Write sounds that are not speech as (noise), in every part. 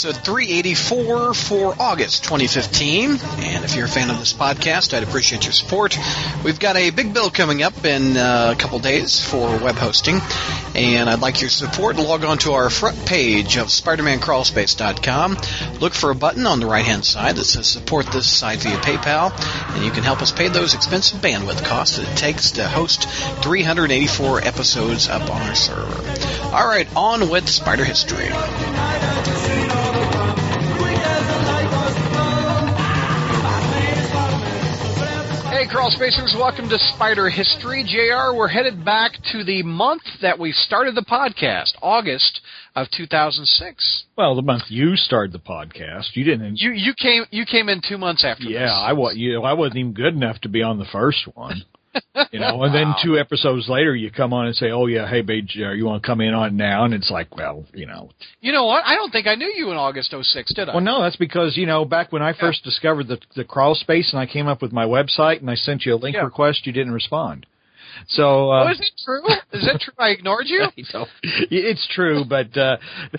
is episode 384 for August 2015. And if you're a fan of this podcast, I'd appreciate your support. We've got a big bill coming up in uh, a couple days for web hosting, and I'd like your support. Log on to our front page of SpidermanCrawlspace.com. Look for a button on the right hand side that says support this site via PayPal, and you can help us pay those expensive bandwidth costs that it takes to host 384 episodes up on our server. All right, on with Spider History. Crawl Spacers, welcome to Spider History. JR, we're headed back to the month that we started the podcast, August of 2006. Well, the month you started the podcast, you didn't. You you came you came in two months after. Yeah, this. I was. You know, I wasn't even good enough to be on the first one. You know, and then two episodes later, you come on and say, "Oh yeah, hey, babe, uh, you want to come in on now?" And it's like, well, you know, You know what? I don't think I knew you in August 06, did I? well, no, that's because you know, back when I first discovered the the crawl space, and I came up with my website, and I sent you a link Yeah. request, you didn't respond. So uh, oh, is it true? Is it true? I ignored you. (laughs) so, it's true, but uh,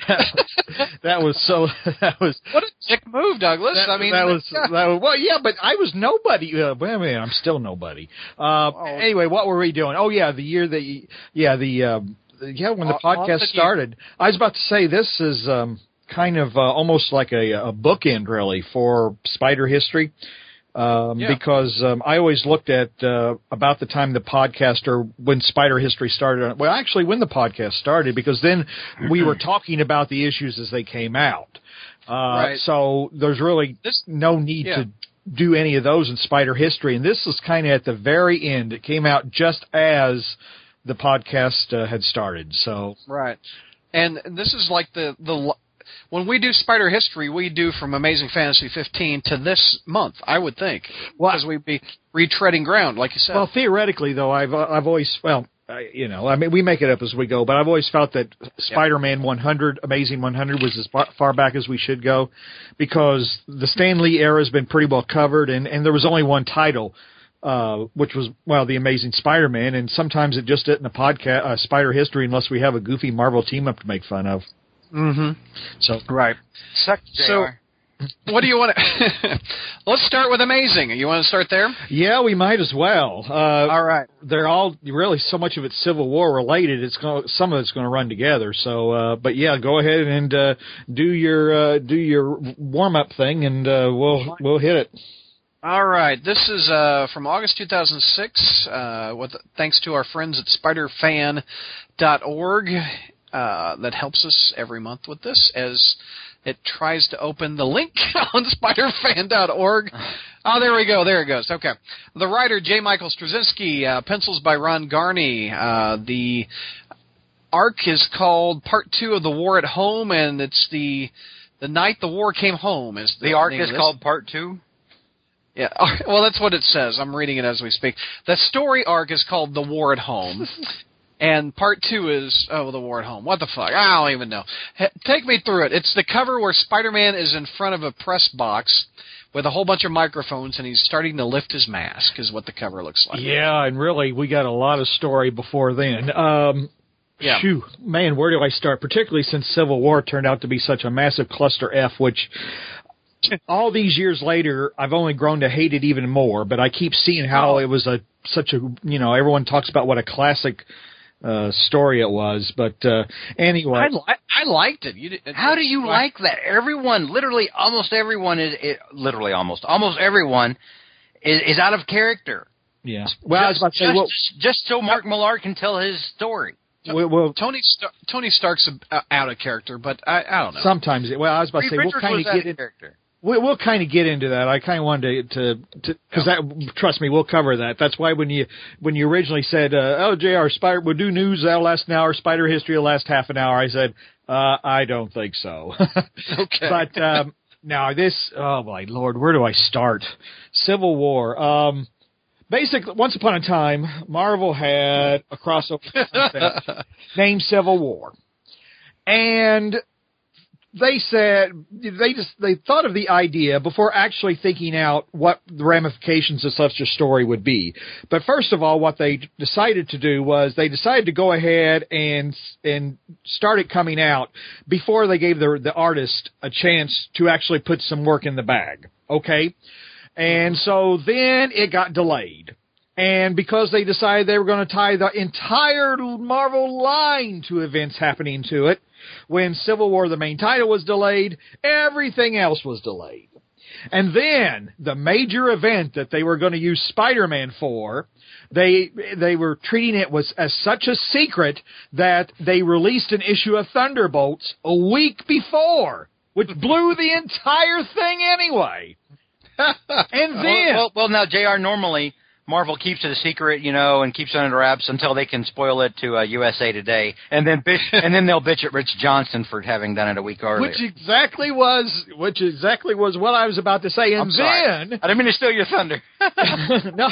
that, (laughs) that was so (laughs) that was What a dick move, Douglas. That, I mean, that was that was well, yeah, but I was nobody. Uh, well, I mean, I'm still nobody. Uh, Oh. Anyway, what were we doing? Oh yeah, the year that yeah the um, yeah when the podcast started. I was about to say this is um, kind of uh, almost like a, a bookend really for spider history. Um, Yeah. Because um, I always looked at uh, about the time the podcast or when Spider History started. Well, actually, when the podcast started, because then we were (clears throat) talking about the issues as they came out. Uh, Right. So there's really This- no need yeah. to do any of those in Spider History, and this is kind of at the very end. It came out just as the podcast uh, had started. So Right. And this is like the the when we do Spider History, we do from Amazing Fantasy 15 to this month. I would think, Well- because we'd be retreading ground, like you said. Well, theoretically, though, I've uh, I've always well, I, you know, I mean, we make it up as we go, but I've always felt that Spider-Man 100, Amazing 100, was as far, far back as we should go, because the Stan Lee era has been pretty well covered, and and there was only one title. Uh, which was well, the Amazing Spider-Man, and sometimes it just isn't a podcast, uh, Spider history, unless we have a goofy Marvel team up to make fun of. Mm-hmm. So Right. Suck, So- What do you want to? (laughs) Let's start with Amazing. You want to start there? yeah, we might as well. Uh, All right. they're all really so much of it's Civil War related. It's going some of it's going to run together. So, uh, but yeah, go ahead and uh, do your uh, do your warm up thing, and uh, we'll we'll hit it. All right. This is uh, from August 2006. Uh, with thanks to our friends at SpiderFan.org uh, that helps us every month with this as it tries to open the link (laughs) on SpiderFan.org. (laughs) Oh, there we go. There it goes. Okay. The writer J. Michael Straczynski, uh, pencils by Ron Garney. Uh, the arc is called Part Two of the War at Home, and it's the the night the war came home. Is the, The arc is called Part Two. Yeah, (laughs) well, that's what it says. I'm reading it as we speak. The story arc is called "The War at Home," and part two is "Oh, the War at Home." What the fuck? I don't even know. H- take me through it. It's the cover where Spider-Man is in front of a press box with a whole bunch of microphones, and he's starting to lift his mask. Is what the cover looks like. Yeah, and really, we got a lot of story before then. Um, Yeah. Phew, man, where do I start? Particularly since Civil War turned out to be such a massive cluster F, which (laughs) all these years later, I've only grown to hate it even more. But I keep seeing how Oh. it was a such a you know everyone talks about what a classic uh, story it was. But uh, anyway, I, li- I liked it. You did, How do you like that? Everyone, literally, almost everyone is it, literally almost almost everyone is, is out of character. yeah. Well, I was just, about to say, just, well, just so Mark Millar can tell his story. well, well Tony Star- Tony Stark's uh, out of character, but I, I don't know. sometimes. Well, I was about to Reed say we'll Richards kind of get in. character. We, we'll kind of get into that. I kind of wanted to to because that trust me, we'll cover that. That's why when you when you originally said, uh, "Oh, Jr. Spider, we'll do news that'll last an hour, Spider history will last half an hour," I said, uh, "I don't think so." (laughs) Okay. but um, now this, oh my lord, where do I start? Civil War. Um, basically, once upon a time, Marvel had a crossover (laughs) named Civil War, and they said they just they thought of the idea before actually thinking out what the ramifications of such a story would be. But first of all, what they decided to do was they decided to go ahead and and start it coming out before they gave the the artist a chance to actually put some work in the bag. Okay, and so then it got delayed. And because they decided they were going to tie the entire Marvel line to events happening to it, when Civil War, the main title, was delayed, everything else was delayed. And then the major event that they were going to use Spider-Man for, they they were treating it was as such a secret that they released an issue of Thunderbolts a week before, which blew the entire thing anyway. (laughs) and then, well, well, well, now Jr. Normally, Marvel keeps it a secret, you know, and keeps it under wraps until they can spoil it to uh, USA Today, and then bitch, (laughs) and then they'll bitch at Rich Johnston for having done it a week earlier. Which exactly was, which exactly was what I was about to say. And I'm sorry. then, I didn't mean to steal your thunder. (laughs) no,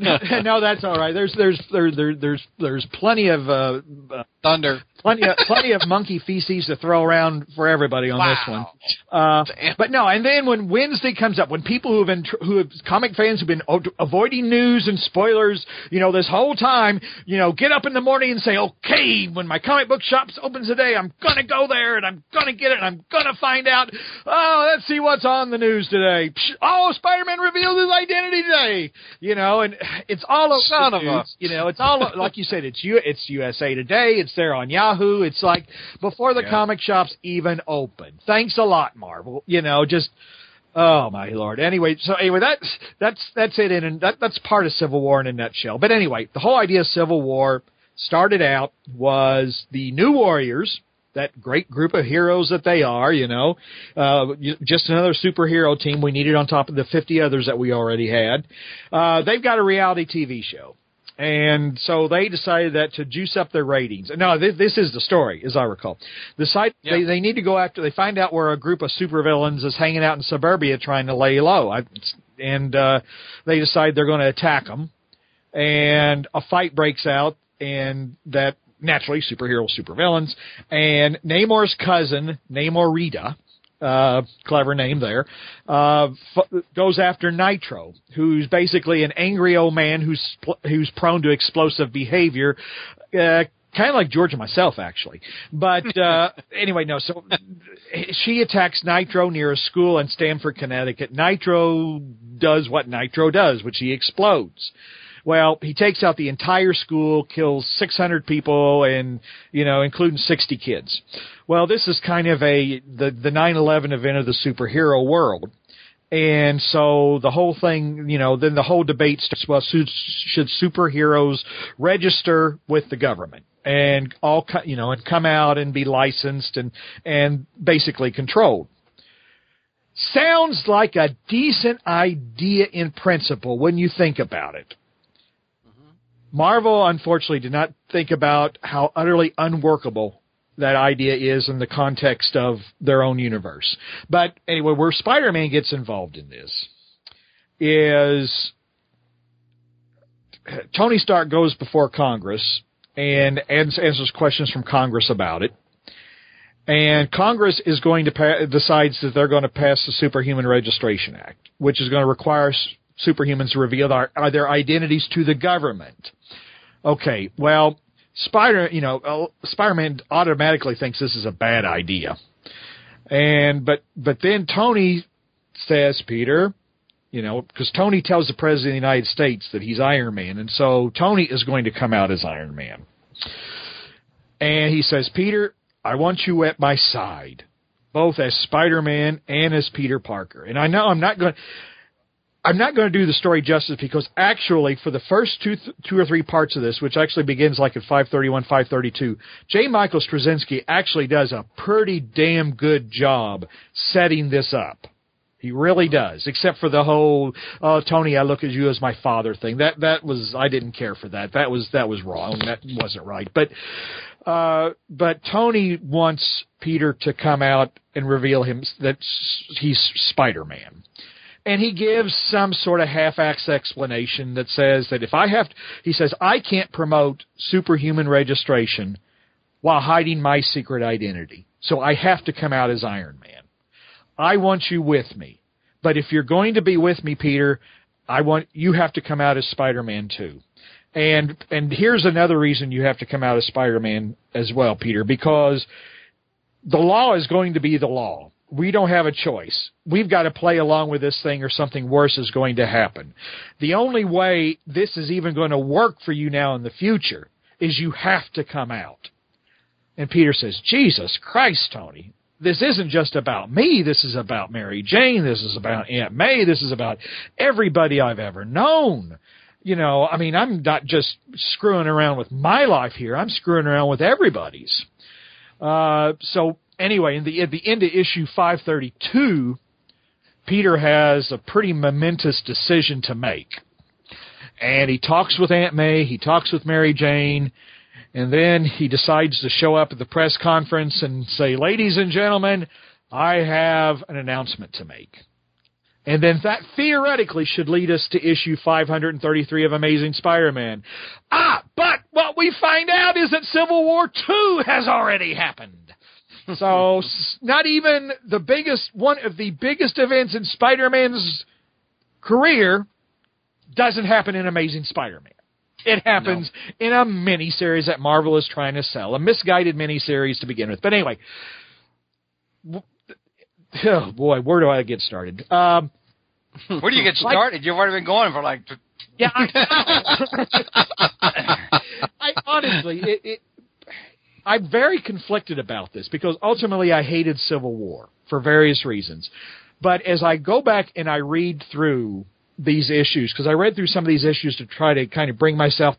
(laughs) no, that's all right. There's, there's, there, there, there's, there's plenty of uh, uh, Thunder. Plenty of plenty of monkey feces to throw around for everybody on this one. Uh, but no, and then when Wednesday comes up, when people who have been who have comic fans who've been o- avoiding news and spoilers, you know, this whole time, you know, get up in the morning and say, okay, when my comic book shop opens today, I'm gonna go there and I'm gonna get it and I'm gonna find out. Oh, let's see what's on the news today. Psh, Oh, Spider-Man revealed his identity today. You know, and it's all over Son of a- You know, it's all like you said. It's you. It's USA Today. It's there on Yahoo. It's like before the Yeah. comic shops even open. Thanks a lot, Marvel. You know, just oh my lord. Anyway, so anyway, that's that's that's it. In and that that's part of Civil War in a nutshell. But anyway, the whole idea of Civil War started out was the New Warriors. That great group of heroes that they are, you know, uh, just another superhero team we needed on top of the 50 others that we already had. Uh, they've got a reality TV show. And so they decided that to juice up their ratings. No, this, this is the story, as I recall. The site Yeah. they, they need to go after. They find out where a group of supervillains is hanging out in suburbia trying to lay low, I, and uh, they decide they're going to attack them. And a fight breaks out, and that naturally superhero supervillains. And Namor's cousin, Namorita, uh, clever name there, uh, f- goes after Nitro, who's basically an angry old man who's spl- who's prone to explosive behavior. Uh, Kind of like George and myself, actually. But (laughs) uh, anyway, no. So she attacks Nitro near a school in Stamford, Connecticut. Nitro does what Nitro does, which he explodes. Well, he takes out the entire school, kills 600 people, and you know, including 60 kids. Well, this is kind of a the the 9/11 event of the superhero world. And so the whole thing, you know, then the whole debate starts. Well, should, should superheroes register with the government and all, you know, and come out and be licensed and and basically controlled? Sounds like a decent idea in principle when you think about it. Marvel, unfortunately, did not think about how utterly unworkable that idea is in the context of their own universe. But anyway, where Spider-Man gets involved in this is Tony Stark goes before Congress and ans- answers questions from Congress about it. And Congress is going to pa- decides that they're going to pass the Superhuman Registration Act, which is going to require superhumans to reveal their, uh, their identities to the government. Okay, well, Spider, you know, uh, Spider-Man automatically thinks this is a bad idea, and but but then Tony says, Peter, you know, because Tony tells the president of the United States that he's Iron Man, and so Tony is going to come out as Iron Man, and he says, Peter, I want you at my side, both as Spider-Man and as Peter Parker, and I know I'm not going. I'm not going to do the story justice because actually, for the first two, two or three parts of this, which actually begins like at 531, 532, J. Michael Straczynski actually does a pretty damn good job setting this up. He really does, except for the whole "Oh, Tony, I look at you as my father" thing. That that was I didn't care for that. That was that was wrong. That wasn't right. But uh, but Tony wants Peter to come out and reveal him that he's Spider-Man and he gives some sort of half-ass explanation that says that if I have, to, he says I can't promote superhuman registration while hiding my secret identity. so I have to come out as Iron Man. I want you with me. But if you're going to be with me, Peter, I want you have to come out as Spider-Man too. And and here's another reason you have to come out as Spider-Man as well, Peter, because the law is going to be the law. We don't have a choice. We've got to play along with this thing or something worse is going to happen. The only way this is even going to work for you now in the future is you have to come out. And Peter says, Jesus Christ, Tony, this isn't just about me. This is about Mary Jane. This is about Aunt May. This is about everybody I've ever known. You know, I mean, I'm not just screwing around with my life here. I'm screwing around with everybody's. Uh, so anyway, in the at the end of issue 532, Peter has a pretty momentous decision to make, and he talks with Aunt May. He talks with Mary Jane. And then he decides to show up at the press conference and say, Ladies and gentlemen, I have an announcement to make. And then that theoretically should lead us to issue 533 of Amazing Spider-Man. Ah, but what we find out is that Civil War II has already happened. (laughs) so not even the biggest, one of the biggest events in Spider-Man's career doesn't happen in Amazing Spider-Man. It happens no. in a miniseries that Marvel is trying to sell, a misguided miniseries to begin with. But anyway, oh boy, where do I get started? Um, where do you get (laughs) started? Like, You've already been going for like. yeah, I, (laughs) I honestly, it, it, I'm very conflicted about this because ultimately I hated Civil War for various reasons. But as I go back and I read through these issues because I read through some of these issues to try to kind of bring myself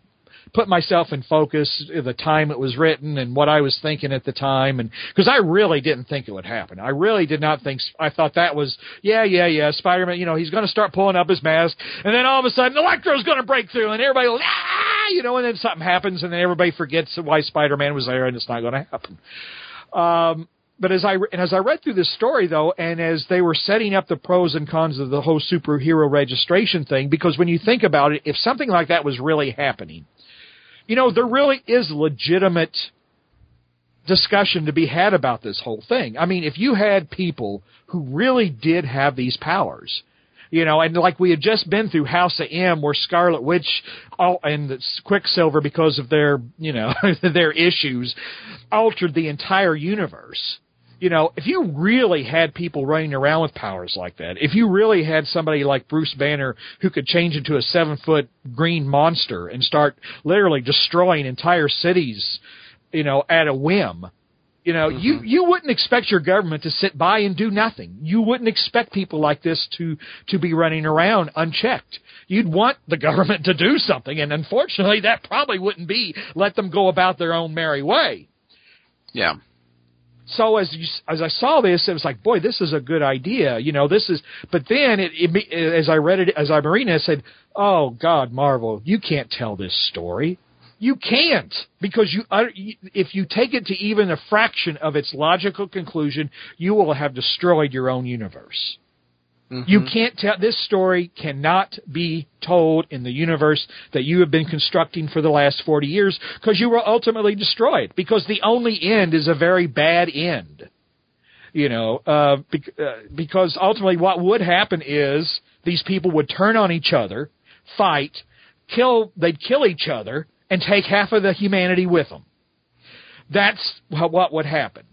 put myself in focus the time it was written and what I was thinking at the time and because I really didn't think it would happen. I really did not think I thought that was yeah yeah yeah Spider-Man, you know, he's going to start pulling up his mask and then all of a sudden Electro's going to break through and everybody ah, you know, and then something happens and then everybody forgets why Spider-Man was there and it's not going to happen. Um but as I and as I read through this story though, and as they were setting up the pros and cons of the whole superhero registration thing, because when you think about it, if something like that was really happening, you know, there really is legitimate discussion to be had about this whole thing. I mean, if you had people who really did have these powers, you know, and like we had just been through House of M, where Scarlet Witch all, and Quicksilver, because of their, you know, (laughs) their issues, altered the entire universe. You know, if you really had people running around with powers like that, if you really had somebody like Bruce Banner who could change into a seven foot green monster and start literally destroying entire cities, you know, at a whim, you know, mm-hmm. you you wouldn't expect your government to sit by and do nothing. You wouldn't expect people like this to to be running around unchecked. You'd want the government to do something, and unfortunately, that probably wouldn't be let them go about their own merry way. Yeah so as you, as I saw this, it was like, boy, this is a good idea. You know, this is. But then, it, it, as I read it, as I read it, I said, "Oh God, Marvel, you can't tell this story. You can't because you, if you take it to even a fraction of its logical conclusion, you will have destroyed your own universe." Mm-hmm. You can't tell this story cannot be told in the universe that you have been constructing for the last 40 years because you will ultimately destroy it because the only end is a very bad end. You know, uh, uh, because ultimately what would happen is these people would turn on each other, fight, kill, they'd kill each other and take half of the humanity with them. That's what would happen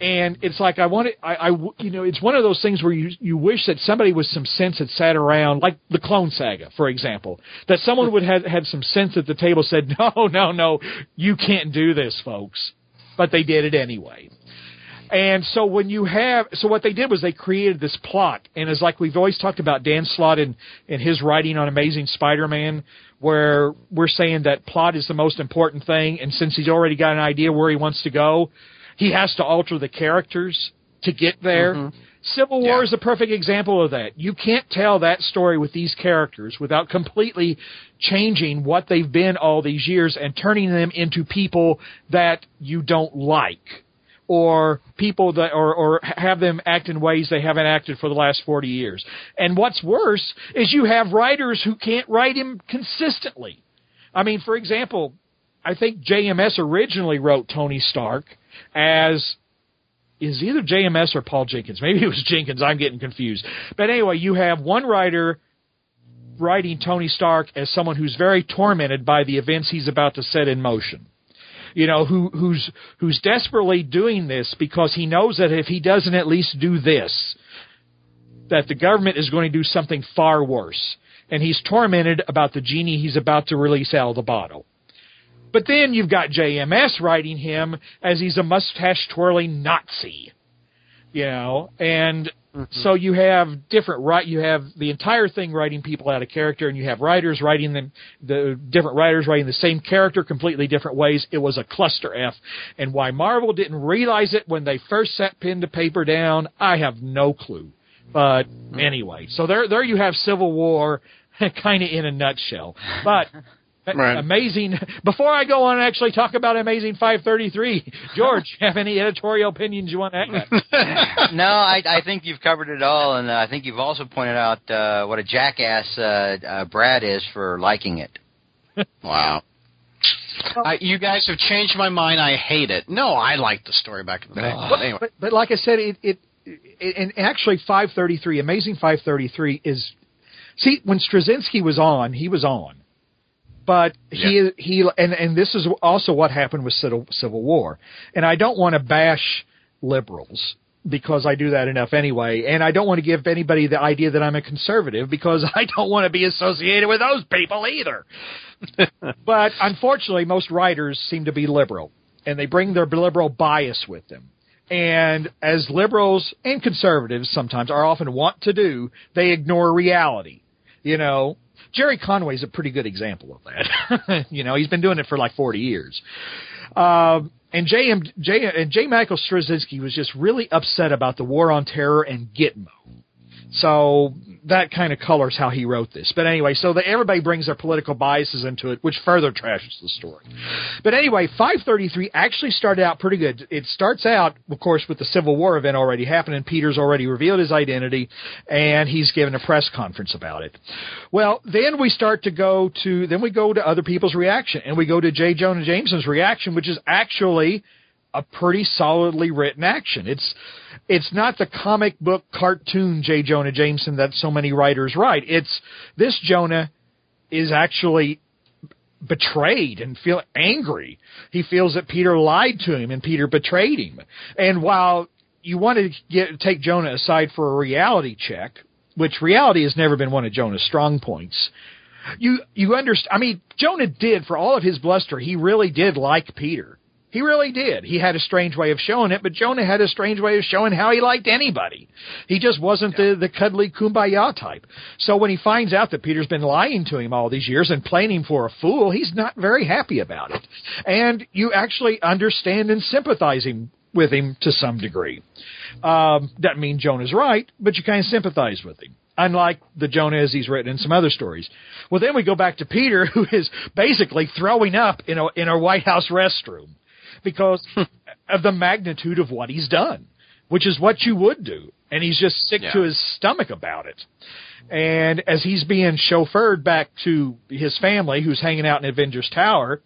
and it's like I want I, I, you know, it's one of those things where you you wish that somebody with some sense had sat around, like the Clone Saga, for example, that someone would have had some sense at the table, said, (laughs) no, no, no, you can't do this, folks, but they did it anyway. And so when you have, so what they did was they created this plot, and it's like we've always talked about Dan Slott and, in his writing on Amazing Spider-Man, where we're saying that plot is the most important thing, and since he's already got an idea where he wants to go, he has to alter the characters to get there. Mm-hmm. Civil War yeah. is a perfect example of that. You can't tell that story with these characters without completely changing what they've been all these years and turning them into people that you don't like or people that or, or have them act in ways they haven't acted for the last 40 years. And what's worse is you have writers who can't write him consistently. I mean, for example, I think JMS originally wrote Tony Stark as is either JMS or Paul Jenkins. Maybe it was Jenkins. I'm getting confused. But anyway, you have one writer writing Tony Stark as someone who's very tormented by the events he's about to set in motion. You know, who who's who's desperately doing this because he knows that if he doesn't at least do this, that the government is going to do something far worse. And he's tormented about the genie he's about to release out of the bottle. But then you've got JMS writing him as he's a mustache twirling Nazi. You know, and Mm-hmm. So you have different right. You have the entire thing writing people out of character, and you have writers writing them. The different writers writing the same character completely different ways. It was a cluster F, and why Marvel didn't realize it when they first set pen to paper down, I have no clue. But mm-hmm. anyway, so there there you have Civil War, (laughs) kind of in a nutshell. But (laughs) Right. Amazing. Before I go on and actually talk about Amazing 533, George, (laughs) have any editorial opinions you want to add? (laughs) no, I, I think you've covered it all, and I think you've also pointed out uh, what a jackass uh, uh, Brad is for liking it. (laughs) wow. I, you guys have changed my mind. I hate it. No, I liked the story back in the day. But, anyway. but, but like I said, it, it, it and actually 533, Amazing 533 is. See, when Straczynski was on, he was on but he yeah. he and and this is also what happened with Civil, Civil War. And I don't want to bash liberals because I do that enough anyway, and I don't want to give anybody the idea that I'm a conservative because (laughs) I don't want to be associated with those people either. (laughs) but unfortunately, most writers seem to be liberal, and they bring their liberal bias with them. And as liberals and conservatives sometimes are often want to do, they ignore reality. You know, Gerry Conway's a pretty good example of that. (laughs) you know, he's been doing it for like 40 years. Um, and J. M. J. And J. Michael Straczynski was just really upset about the war on terror and Gitmo. So that kind of colors how he wrote this. But anyway, so that everybody brings their political biases into it, which further trashes the story. But anyway, 533 actually started out pretty good. It starts out, of course, with the Civil War event already happening. Peter's already revealed his identity, and he's given a press conference about it. Well, then we start to go to, then we go to other people's reaction, and we go to J. Jonah Jameson's reaction, which is actually a pretty solidly written action. It's it's not the comic book cartoon J. Jonah Jameson that so many writers write. It's this Jonah is actually betrayed and feel angry. He feels that Peter lied to him and Peter betrayed him. And while you want to get take Jonah aside for a reality check, which reality has never been one of Jonah's strong points. You you understand? I mean, Jonah did for all of his bluster. He really did like Peter. He really did. He had a strange way of showing it, but Jonah had a strange way of showing how he liked anybody. He just wasn't yeah. the, the cuddly kumbaya type. So when he finds out that Peter's been lying to him all these years and playing him for a fool, he's not very happy about it. And you actually understand and sympathize him with him to some degree. Um, doesn't mean Jonah's right, but you kind of sympathize with him unlike the Jonah as he's written in some other stories. Well, then we go back to Peter, (laughs) who is basically throwing up in a in a White House restroom because hmm. of the magnitude of what he's done, which is what you would do. And he's just sick yeah. to his stomach about it. And as he's being chauffeured back to his family, who's hanging out in Avengers Tower,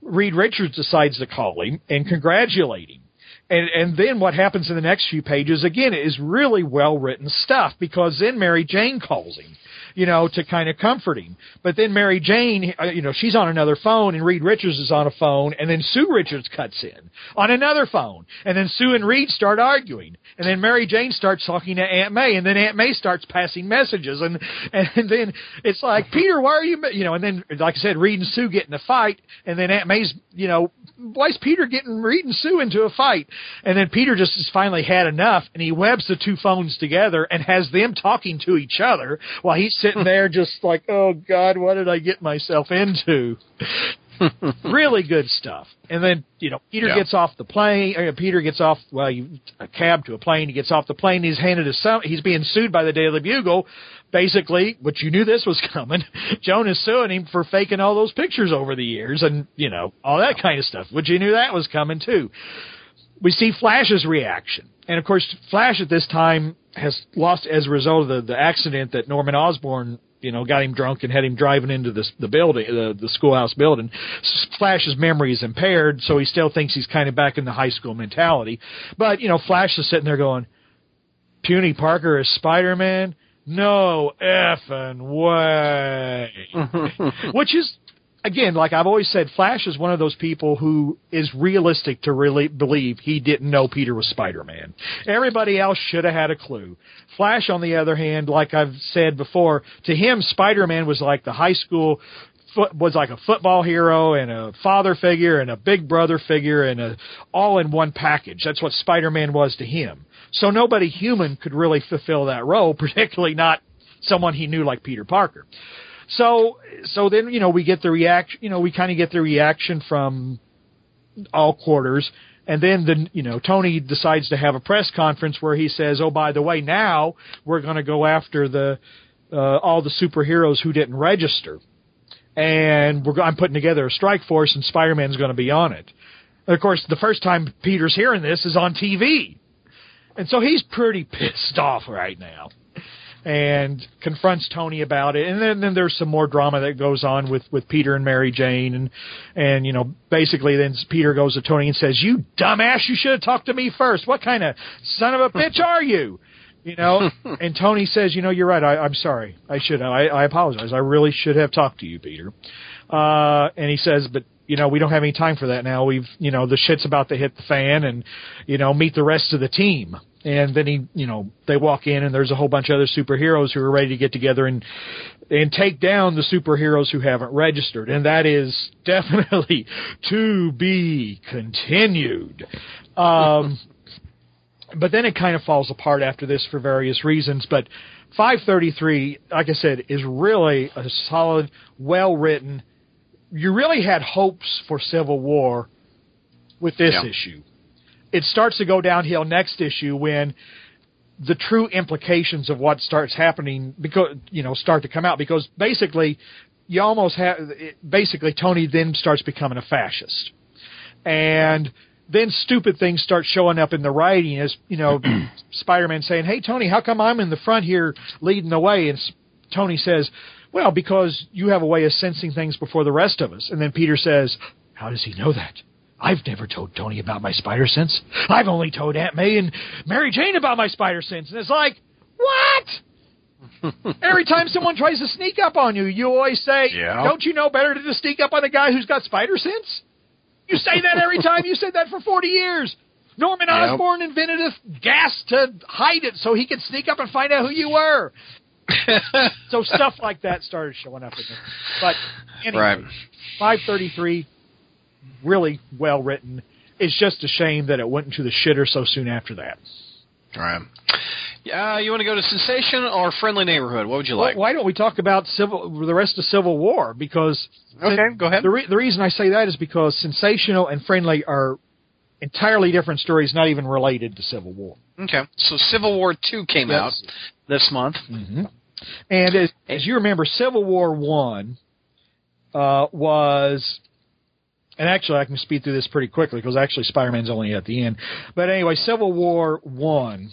Reed Richards decides to call him and congratulate him. And and then what happens in the next few pages again is really well written stuff because then Mary Jane calls him you know, to kind of comfort him. But then Mary Jane, uh, you know, she's on another phone, and Reed Richards is on a phone, and then Sue Richards cuts in on another phone, and then Sue and Reed start arguing, and then Mary Jane starts talking to Aunt May, and then Aunt May starts passing messages, and and then it's like Peter, why are you, you know, and then like I said, Reed and Sue get in a fight, and then Aunt May's, you know, why is Peter getting Reed and Sue into a fight? And then Peter just has finally had enough, and he webs the two phones together and has them talking to each other while he's sitting there just like, oh God, what did I get myself into? really good stuff. And then you know Peter yeah. gets off the plane. Uh, Peter gets off well, you, a cab to a plane. He gets off the plane. He's handed a. He's being sued by the Daily Bugle. Basically, which you knew this was coming. (laughs) Joan is suing him for faking all those pictures over the years, and you know all that kind of stuff. Which you knew that was coming too. We see Flash's reaction, and of course, Flash at this time has lost as a result of the, the accident that Norman Osborn you know, got him drunk and had him driving into the the building, the the schoolhouse building. Flash's memory is impaired, so he still thinks he's kind of back in the high school mentality. But you know, Flash is sitting there going, "Puny Parker is Spider Man." No effing way. (laughs) Which is again, like I've always said, Flash is one of those people who is realistic to really believe he didn't know Peter was Spider Man. Everybody else should have had a clue. Flash, on the other hand, like I've said before, to him, Spider Man was like the high school was like a football hero and a father figure and a big brother figure and a all in one package. That's what Spider Man was to him. So nobody human could really fulfill that role, (laughs) particularly not someone he knew like Peter Parker. So so then you know we get the reaction. You know we kind of get the reaction from all quarters. And then the you know Tony decides to have a press conference where he says, "Oh, by the way, now we're going to go after the uh, all the superheroes who didn't register, and we're I'm putting together a strike force, and Spider-Man's going to be on it." And of course, the first time Peter's hearing this is on TV, and so he's pretty (laughs) pissed off right now and confronts Tony about it. And then, then there's some more drama that goes on with, with Peter and Mary Jane. And, and, you know, basically then Peter goes to Tony and says, You dumbass, you should have talked to me first. What kind of son of a bitch are you? You know, (laughs) and Tony says, you know, you're right. I, I'm sorry. I should. I, I apologize. I really should have talked to you, Peter. Uh, and he says, but you know, we don't have any time for that now. We've, you know, the shit's about to hit the fan and, you know, meet the rest of the team and then he you know they walk in and there's a whole bunch of other superheroes who are ready to get together and and take down the superheroes who haven't registered. And that is definitely (laughs) to be continued. Um (laughs) but then it kind of falls apart after this for various reasons. But 533 like i said is really a solid well written you really had hopes for civil war with this yeah. issue it starts to go downhill next issue when the true implications of what starts happening because you know start to come out because basically you almost have basically Tony then starts becoming a fascist. And then stupid things start showing up in the writing as you know (clears throat) Spider-Man saying hey Tony how come I'm in the front here leading the way? And Tony says well because you have a way of sensing things before the rest of us. And then Peter says how does he know that I've never told Tony about my spider sense. I've only told Aunt May and Mary Jane about my spider sense. And it's like, what? (laughs) Every time someone tries to sneak up on you, you always say, yeah. Don't you know better to sneak up on a guy who's got spider sense? You say that every time. You said that for 40 years. Norman yep. Osborn invented a gas to hide it so he could sneak up and find out who you were. (laughs) so stuff like that started showing up in there. But anyway, right. 533 really well written. It's just a shame that it went into the shitter so soon after that. All right. Yeah, you want to go to Sensation or Friendly Neighborhood? What would you like? Well, why don't we talk about civil the rest of Civil War? Because okay, the, go ahead. The, re- the reason I say that is because Sensational and Friendly are entirely different stories, not even related to Civil War. Okay, so Civil War Two came yes. out this month, mm-hmm. and as, as, you remember, Civil War One uh, was and actually I can speed through this pretty quickly because actually Spider-Man's only at the end. But anyway, Civil War One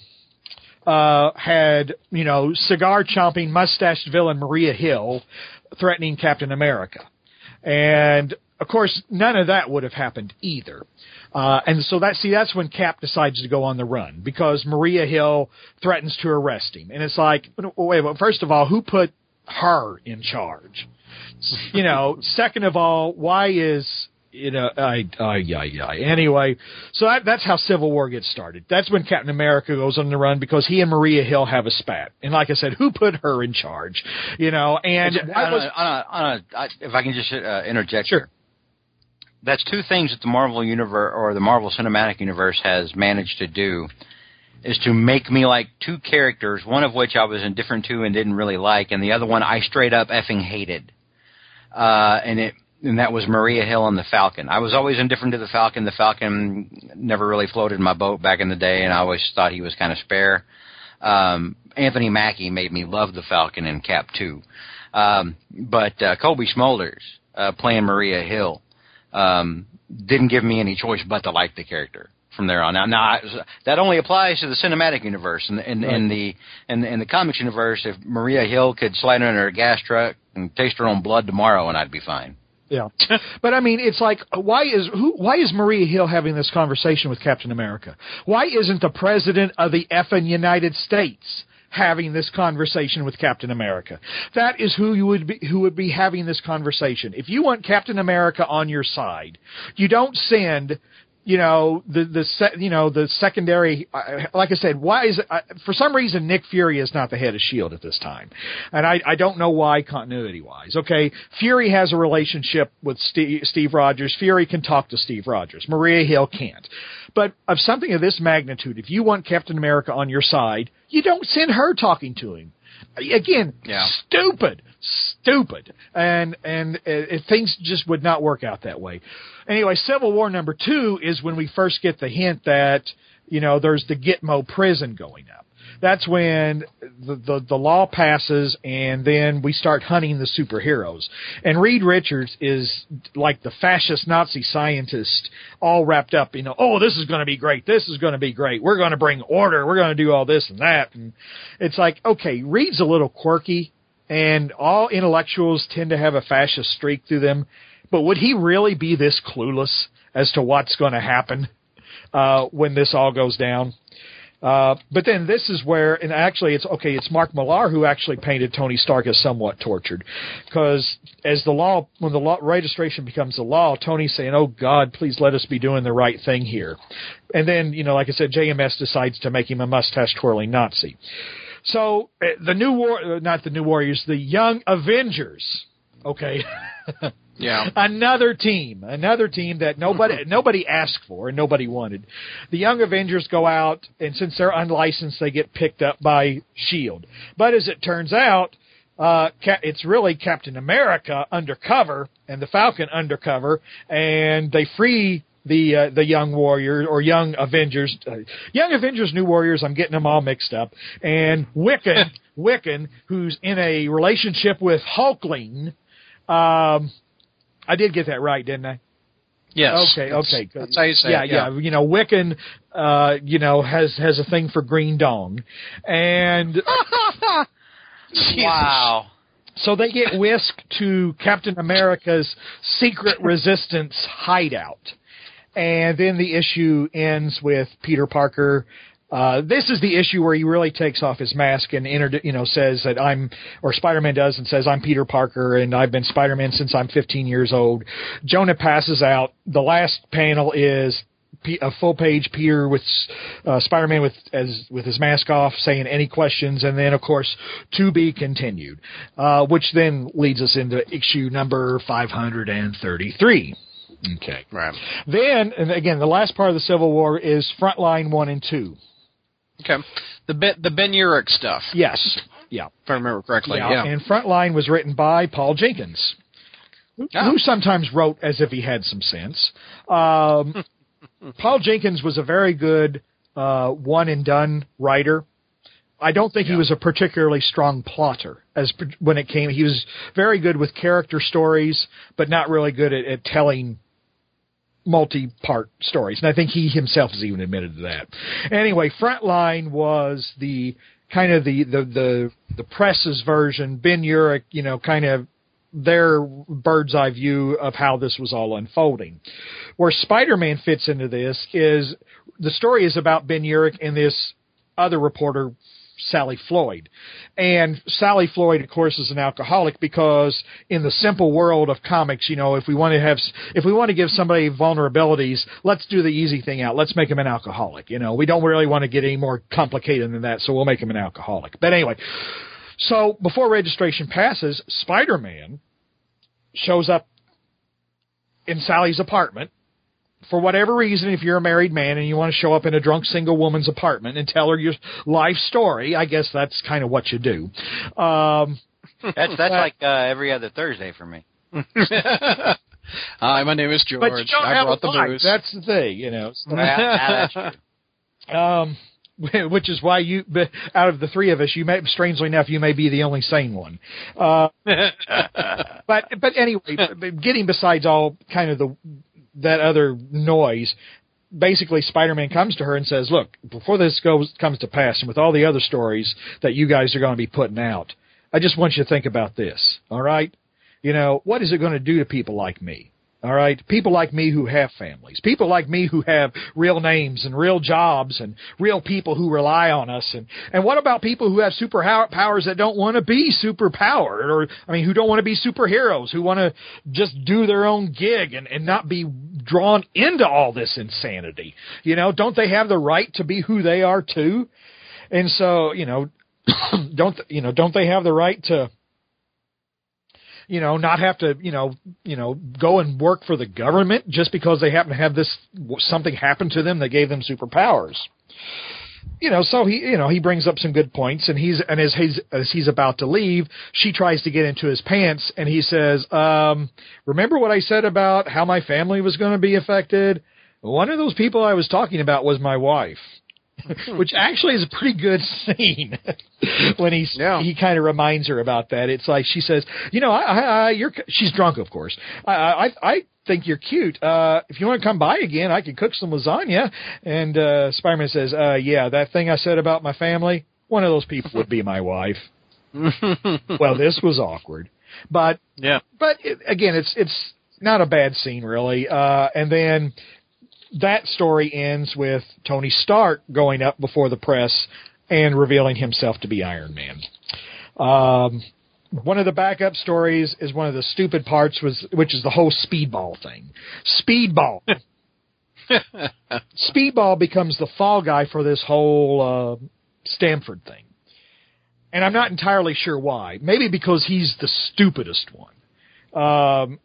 uh, had you know cigar chomping mustached villain Maria Hill threatening Captain America, and of course none of that would have happened either. Uh, and so that see that's when Cap decides to go on the run because Maria Hill threatens to arrest him, and it's like wait, well, first of all, who put her in charge? You know, second of all, why is you know, I, I, I, I. Anyway, so that, that's how Civil War gets started. That's when Captain America goes on the run because he and Maria Hill have a spat. And like I said, who put her in charge? You know, and on was, on a, on a, if I can just uh, interject, sure. That's two things that the Marvel universe or the Marvel Cinematic Universe has managed to do is to make me like two characters, one of which I was indifferent to and didn't really like, and the other one I straight up effing hated. Uh, and it and that was Maria Hill and the Falcon. I was always indifferent to the Falcon. The Falcon never really floated my boat back in the day, and I always thought he was kind of spare. Um, Anthony Mackie made me love the Falcon in Cap Two, um, but uh, Cobie Smulders uh, playing Maria Hill um, didn't give me any choice but to like the character. from there on. Now, now I, that only applies to the cinematic universe. In, in, Right. in the in in the comics universe, if Maria Hill could slide under a gas truck and taste her own blood tomorrow, and I'd be fine. Yeah, (laughs) but I mean, it's like, why is who? Why is Maria Hill having this conversation with Captain America? Why isn't the president of the effing United States having this conversation with Captain America? That is who you would be, who would be having this conversation. If you want Captain America on your side, you don't send. You know the the se- you know the secondary. Uh, like I said, why is uh, for some reason Nick Fury is not the head of Shield at this time, and I I don't know why continuity wise. Okay, Fury has a relationship with Steve, Steve Rogers. Fury can talk to Steve Rogers. Maria Hill can't. But of something of this magnitude, if you want Captain America on your side, you don't send her talking to him. Again, Yeah. stupid, stupid, and and uh, things just would not work out that way. Anyway, Civil War number two is when we first get the hint that you know there's the Gitmo prison going up. That's when the, the the law passes, and then we start hunting the superheroes. And Reed Richards is like the fascist Nazi scientist, all wrapped up. You know, oh, this is going to be great. This is going to be great. We're going to bring order. We're going to do all this and that. And it's like, okay, Reed's a little quirky, and all intellectuals tend to have a fascist streak through them. But would he really be this clueless as to what's going to happen uh, when this all goes down? Uh, but then this is where, and actually, it's okay. It's Mark Millar who actually painted Tony Stark as somewhat tortured, because as the law, when the law registration becomes the law, Tony's saying, "Oh God, please let us be doing the right thing here," and then you know, like I said, JMS decides to make him a mustache twirling Nazi. So uh, the new war, uh, not the new Warriors, the Young Avengers. Okay. (laughs) Yeah. another team, another team that nobody (laughs) nobody asked for and nobody wanted. The Young Avengers go out, and since they're unlicensed, they get picked up by Shield. But as it turns out, uh, Ca- it's really Captain America undercover and the Falcon undercover, and they free the uh, the Young Warriors or Young Avengers, uh, Young Avengers, New Warriors. I'm getting them all mixed up, and Wiccan, (laughs) Wiccan, who's in a relationship with Hulkling. Um, I did get that right, didn't I? Yes. Okay, That's- okay. That's how you say yeah, it. yeah, You know, Wiccan, uh, you know, has has a thing for green dong, and (laughs) Wow. so they get whisked to Captain America's secret resistance hideout, and then the issue ends with Peter Parker. Uh, this is the issue where he really takes off his mask and inter- you know says that I'm or Spider-Man does and says I'm Peter Parker and I've been Spider-Man since I'm 15 years old. Jonah passes out. The last panel is a full page Peter with uh, Spider-Man with as with his mask off, saying any questions, and then of course to be continued, uh, which then leads us into issue number 533. Okay. Right. Then, and again, the last part of the Civil War is Frontline One and Two. Okay. The Ben, the Ben Urich stuff, Yes. Yeah. if I remember correctly. yeah. Yeah. And Frontline was written by Paul Jenkins, who, Oh. who sometimes wrote as if he had some sense. Um, (laughs) Paul Jenkins was a very good uh, one and done writer. I don't think he was a particularly strong plotter as when it came. He was very good with character stories, but not really good at, at telling multi-part stories. And I think he himself has even admitted to that. Anyway, Frontline was the kind of the the the, the press's version. Ben Urich, you know, kind of their bird's eye view of how this was all unfolding. Where Spider-Man fits into this is the story is about Ben Urich and this other reporter Sally Floyd. And Sally Floyd, of course, is an alcoholic because in the simple world of comics, you know, if we want to have, if we want to give somebody vulnerabilities, let's do the easy thing out. Let's make him an alcoholic. You know, we don't really want to get any more complicated than that, so we'll make him an alcoholic. But anyway, so before registration passes, Spider-Man shows up in Sally's apartment for whatever reason, if you're a married man and you want to show up in a drunk single woman's apartment and tell her your life story, I guess that's kind of what you do. Um, That's that's (laughs) like uh, every other Thursday for me. (laughs) Hi, my name is George. but you don't I have brought a the life. booze. That's the thing, you know. So, Yeah, yeah, that's true. (laughs) um, which is why you, but out of the three of us, you may, strangely enough, you may be the only sane one. Uh, but but anyway, getting besides all kind of the that other noise, basically Spider-Man comes to her and says, "Look, before this goes comes to pass, and with all the other stories that you guys are going to be putting out, I just want you to think about this. All right, you know, what is it going to do to people like me? All right. People like me who have families. People like me who have real names and real jobs and real people who rely on us. And, and what about people who have superpowers that don't want to be superpowered or, I mean, who don't want to be superheroes, who want to just do their own gig and, and not be drawn into all this insanity? You know, don't they have the right to be who they are too? And so, you know, (coughs) don't, you know, don't they have the right to, you know, not have to, you know, you know, go and work for the government just because they happen to have this something happen to them that gave them superpowers. You know, so he, you know, he brings up some good points, and he's, and as he's, as he's about to leave, she tries to get into his pants, and he says, um, "Remember what I said about how my family was going to be affected? One of those people I was talking about was my wife." Which actually is a pretty good scene (laughs) when he's yeah. he kind of reminds her about that. It's like she says, "You know, I, I, I you're." She's drunk, of course. I, I, I think you're cute. Uh, if you want to come by again, I can cook some lasagna. And uh, Spider-Man says, uh, "Yeah, that thing I said about my family. One of those people would be my wife." (laughs) well, this was awkward, but yeah, but it, again, it's it's not a bad scene really. Uh, and then that story ends with Tony Stark going up before the press and revealing himself to be Iron Man. Um, one of the backup stories is one of the stupid parts was which is the whole speedball thing. Speedball. (laughs) speedball becomes the fall guy for this whole uh, Stamford thing. And I'm not entirely sure why. Maybe because he's the stupidest one. Um,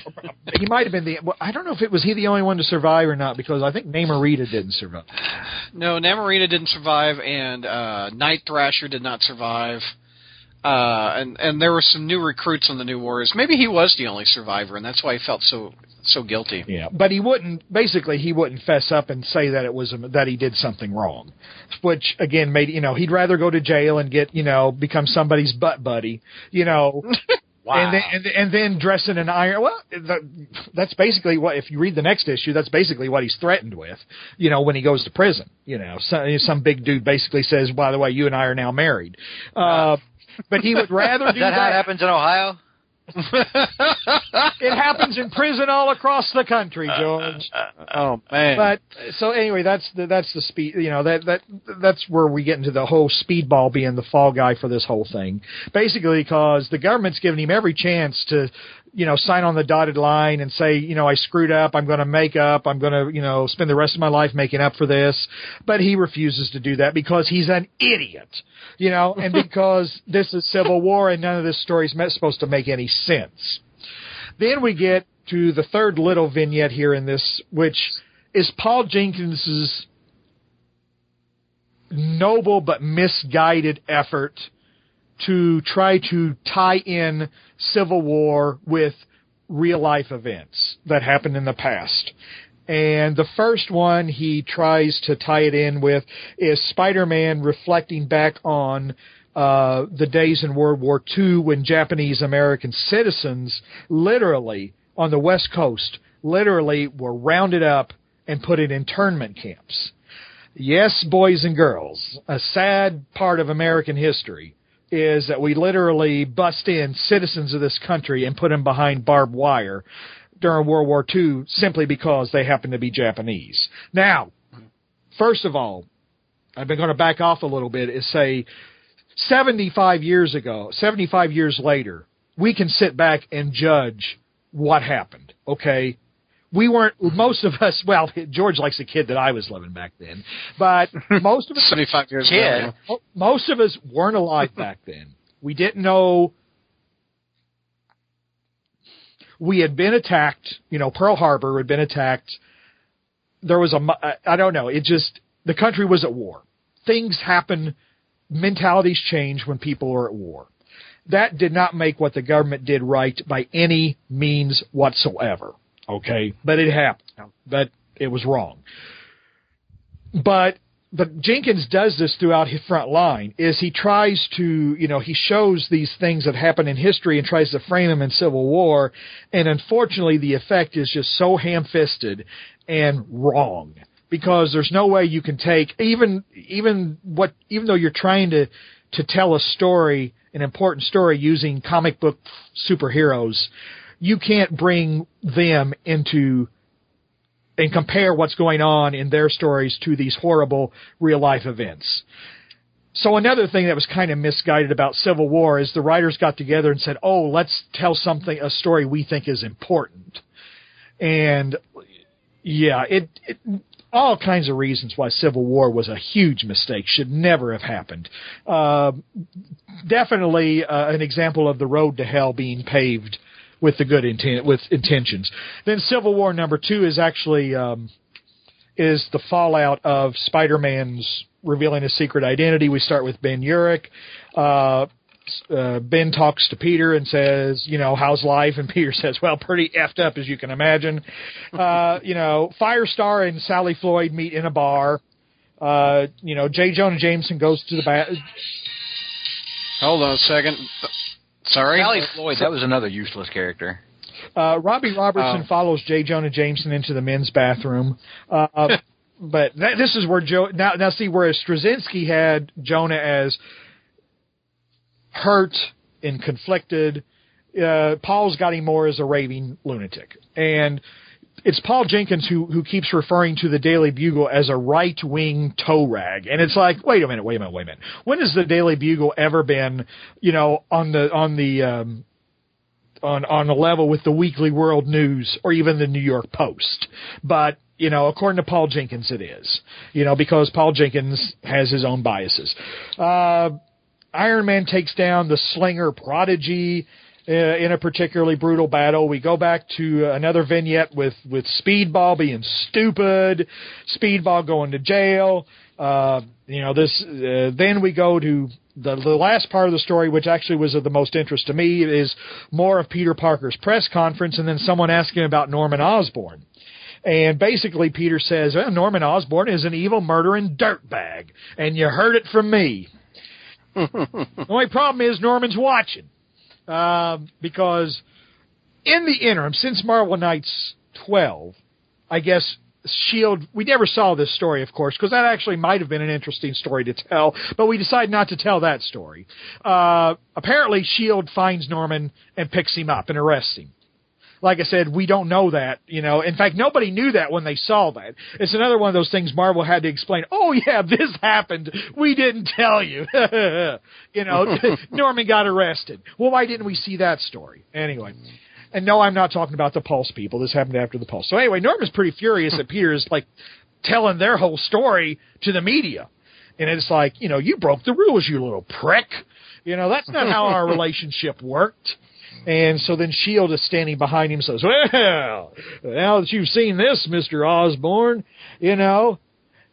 (laughs) he might have been the. Well, I don't know if it was he the only one to survive or not because I think Namorita didn't survive. No, Namorita didn't survive, and uh, Night Thrasher did not survive. Uh, and and there were some new recruits on the New Warriors. Maybe he was the only survivor, and that's why he felt so so guilty. Yeah, but he wouldn't. Basically, he wouldn't fess up and say that it was that he did something wrong, which again made you know he'd rather go to jail and get you know become somebody's butt buddy, you know. (laughs) Wow. And then, and, and then dress in an iron. Well, the, that's basically what. If you read the next issue, that's basically what he's threatened with. You know, when he goes to prison. You know, some, some big dude basically says, "By the way, you and I are now married." Uh, but he would rather (laughs) do that. that. How it happens in Ohio? It happens in prison all across the country, George. (laughs) oh man! But so anyway, that's the that's the speed. You know that that that's where we get into the whole speedball being the fall guy for this whole thing. Basically, because the government's giving him every chance to you know, sign on the dotted line and say, you know, I screwed up. I'm going to make up. I'm going to, you know, spend the rest of my life making up for this. But he refuses to do that because he's an idiot, you know, (laughs) and because this is Civil War and none of this story is supposed to make any sense. Then we get to the third little vignette here in this, which is Paul Jenkins's noble but misguided effort to try to tie in Civil War with real life events that happened in the past. And the first one he tries to tie it in with is Spider-Man reflecting back on uh, the days in World War II when Japanese American citizens literally on the West Coast literally were rounded up and put in internment camps. Yes, boys and girls, a sad part of American history is that we literally bust in citizens of this country and put them behind barbed wire during World War II simply because they happen to be Japanese. Now, first of all, I've been going to back off a little bit is say 75 years ago, 75 years later, we can sit back and judge what happened. Okay we weren't most of us well george likes the kid that i was living back then but (laughs) most of us 75 years kid. ago most of us weren't alive back then. We didn't know we had been attacked you know pearl harbor had been attacked. There was a i don't know it just the country was at war. Things happen mentalities change when people are at war. That did not make what the government did right by any means whatsoever Okay, but it happened. But it was wrong. But but Jenkins does this throughout his front line is he tries to you know he shows these things that happen in history and tries to frame them in civil war and unfortunately the effect is just so ham-fisted and wrong because there's no way you can take even even what even though you're trying to to tell a story, an important story using comic book superheroes, you can't bring them into and compare what's going on in their stories to these horrible real life events. So another thing that was kind of misguided about Civil War is the writers got together and said, "Oh, let's tell something a story we think is important." And yeah, it, it all kinds of reasons why Civil War was a huge mistake, should never have happened. Uh, definitely uh, an example of the road to hell being paved with the good intent, with intentions. Then Civil War number two is actually um, is the fallout of Spider-Man's revealing his secret identity. We start with Ben Urich. Uh, uh, ben talks to Peter and says, you know, how's life? And (laughs) Peter says, well, pretty effed up as you can imagine. Uh, you know, Firestar and Sally Floyd meet in a bar. Uh, you know, J. Jonah Jameson goes to the bath. Hold on a second. Sorry, Sally Floyd. That was another useless character. Uh, Robbie Robertson Oh. follows J. Jonah Jameson into the men's bathroom. Uh, (laughs) but that, this is where Joe now now see whereas Straczynski had Jonah as hurt and conflicted, uh, Paul's got him more as a raving lunatic, and it's Paul Jenkins who who keeps referring to the Daily Bugle as a right wing toe rag, and it's like, wait a minute, wait a minute, wait a minute. When has the Daily Bugle ever been, you know, on the on the um, on on a level with the Weekly World News or even the New York Post. But you know, according to Paul Jenkins, it is. You know, because Paul Jenkins has his own biases. Uh, Iron Man takes down the Slinger Prodigy in a particularly brutal battle. We go back to another vignette with with Speedball being stupid, Speedball going to jail. Uh, you know this. Uh, then we go to the the last part of the story, which actually was of the most interest to me, is more of Peter Parker's press conference, and then someone asking about Norman Osborn. And basically, Peter says, well, Norman Osborn is an evil, murdering dirtbag, and you heard it from me. (laughs) the only problem is Norman's watching. Um, because in the interim, since Marvel Knights 12, I guess Shield, we never saw this story, of course, because that actually might have been an interesting story to tell, but we decided not to tell that story. Uh, apparently, Shield finds Norman and picks him up and arrests him. Like I said, we don't know that, you know. In fact, nobody knew that when they saw that. It's another one of those things Marvel had to explain. Oh yeah, this happened. We didn't tell you. (laughs) you know, (laughs) Norman got arrested. Well, why didn't we see that story? Anyway. And no, I'm not talking about the Pulse people. This happened after the Pulse. So anyway, Norman's pretty furious that Peter is like telling their whole story to the media. And it's like, you know, you broke the rules, you little prick. You know, that's not how our (laughs) relationship worked. And so then Shield is standing behind him and says, Well, now that you've seen this, Mr. Osborn, you know,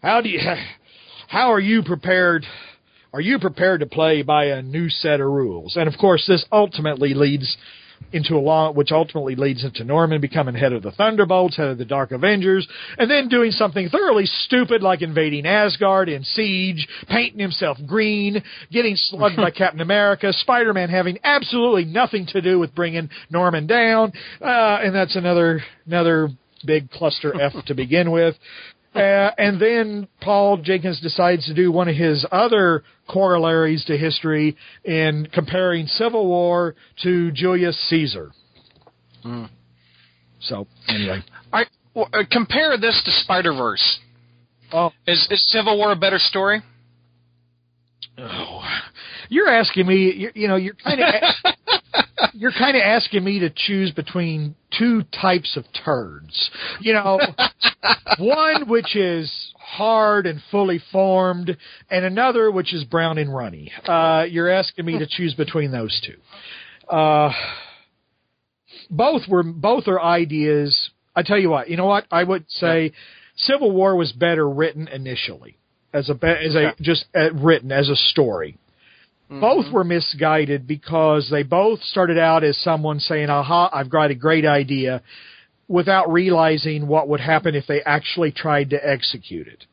how do you how are you prepared are you prepared to play by a new set of rules? And of course this ultimately leads into a long, which ultimately leads into Norman becoming head of the Thunderbolts, head of the Dark Avengers, and then doing something thoroughly stupid like invading Asgard in Siege, painting himself green, getting slugged by (laughs) Captain America, Spider-Man having absolutely nothing to do with bringing Norman down, uh, and that's another another big cluster F to begin with. Uh, and then Paul Jenkins decides to do one of his other corollaries to history in comparing Civil War to Julius Caesar. So anyway, I well, uh, compare this to Spider Verse. oh, Is, is Civil War a better story? oh, you're asking me. You, you know, you're kind of (laughs) you're kind of asking me to choose between two types of turds. You know, (laughs) one which is hard and fully formed, and another which is brown and runny. Uh, you're asking me to choose between those two. Uh, both were both are ideas. I tell you what, you know what? I would say Civil War was better written initially as a as a just uh, written as a story. Both were misguided because they both started out as someone saying, "Aha, I've got a great idea," without realizing what would happen if they actually tried to execute it.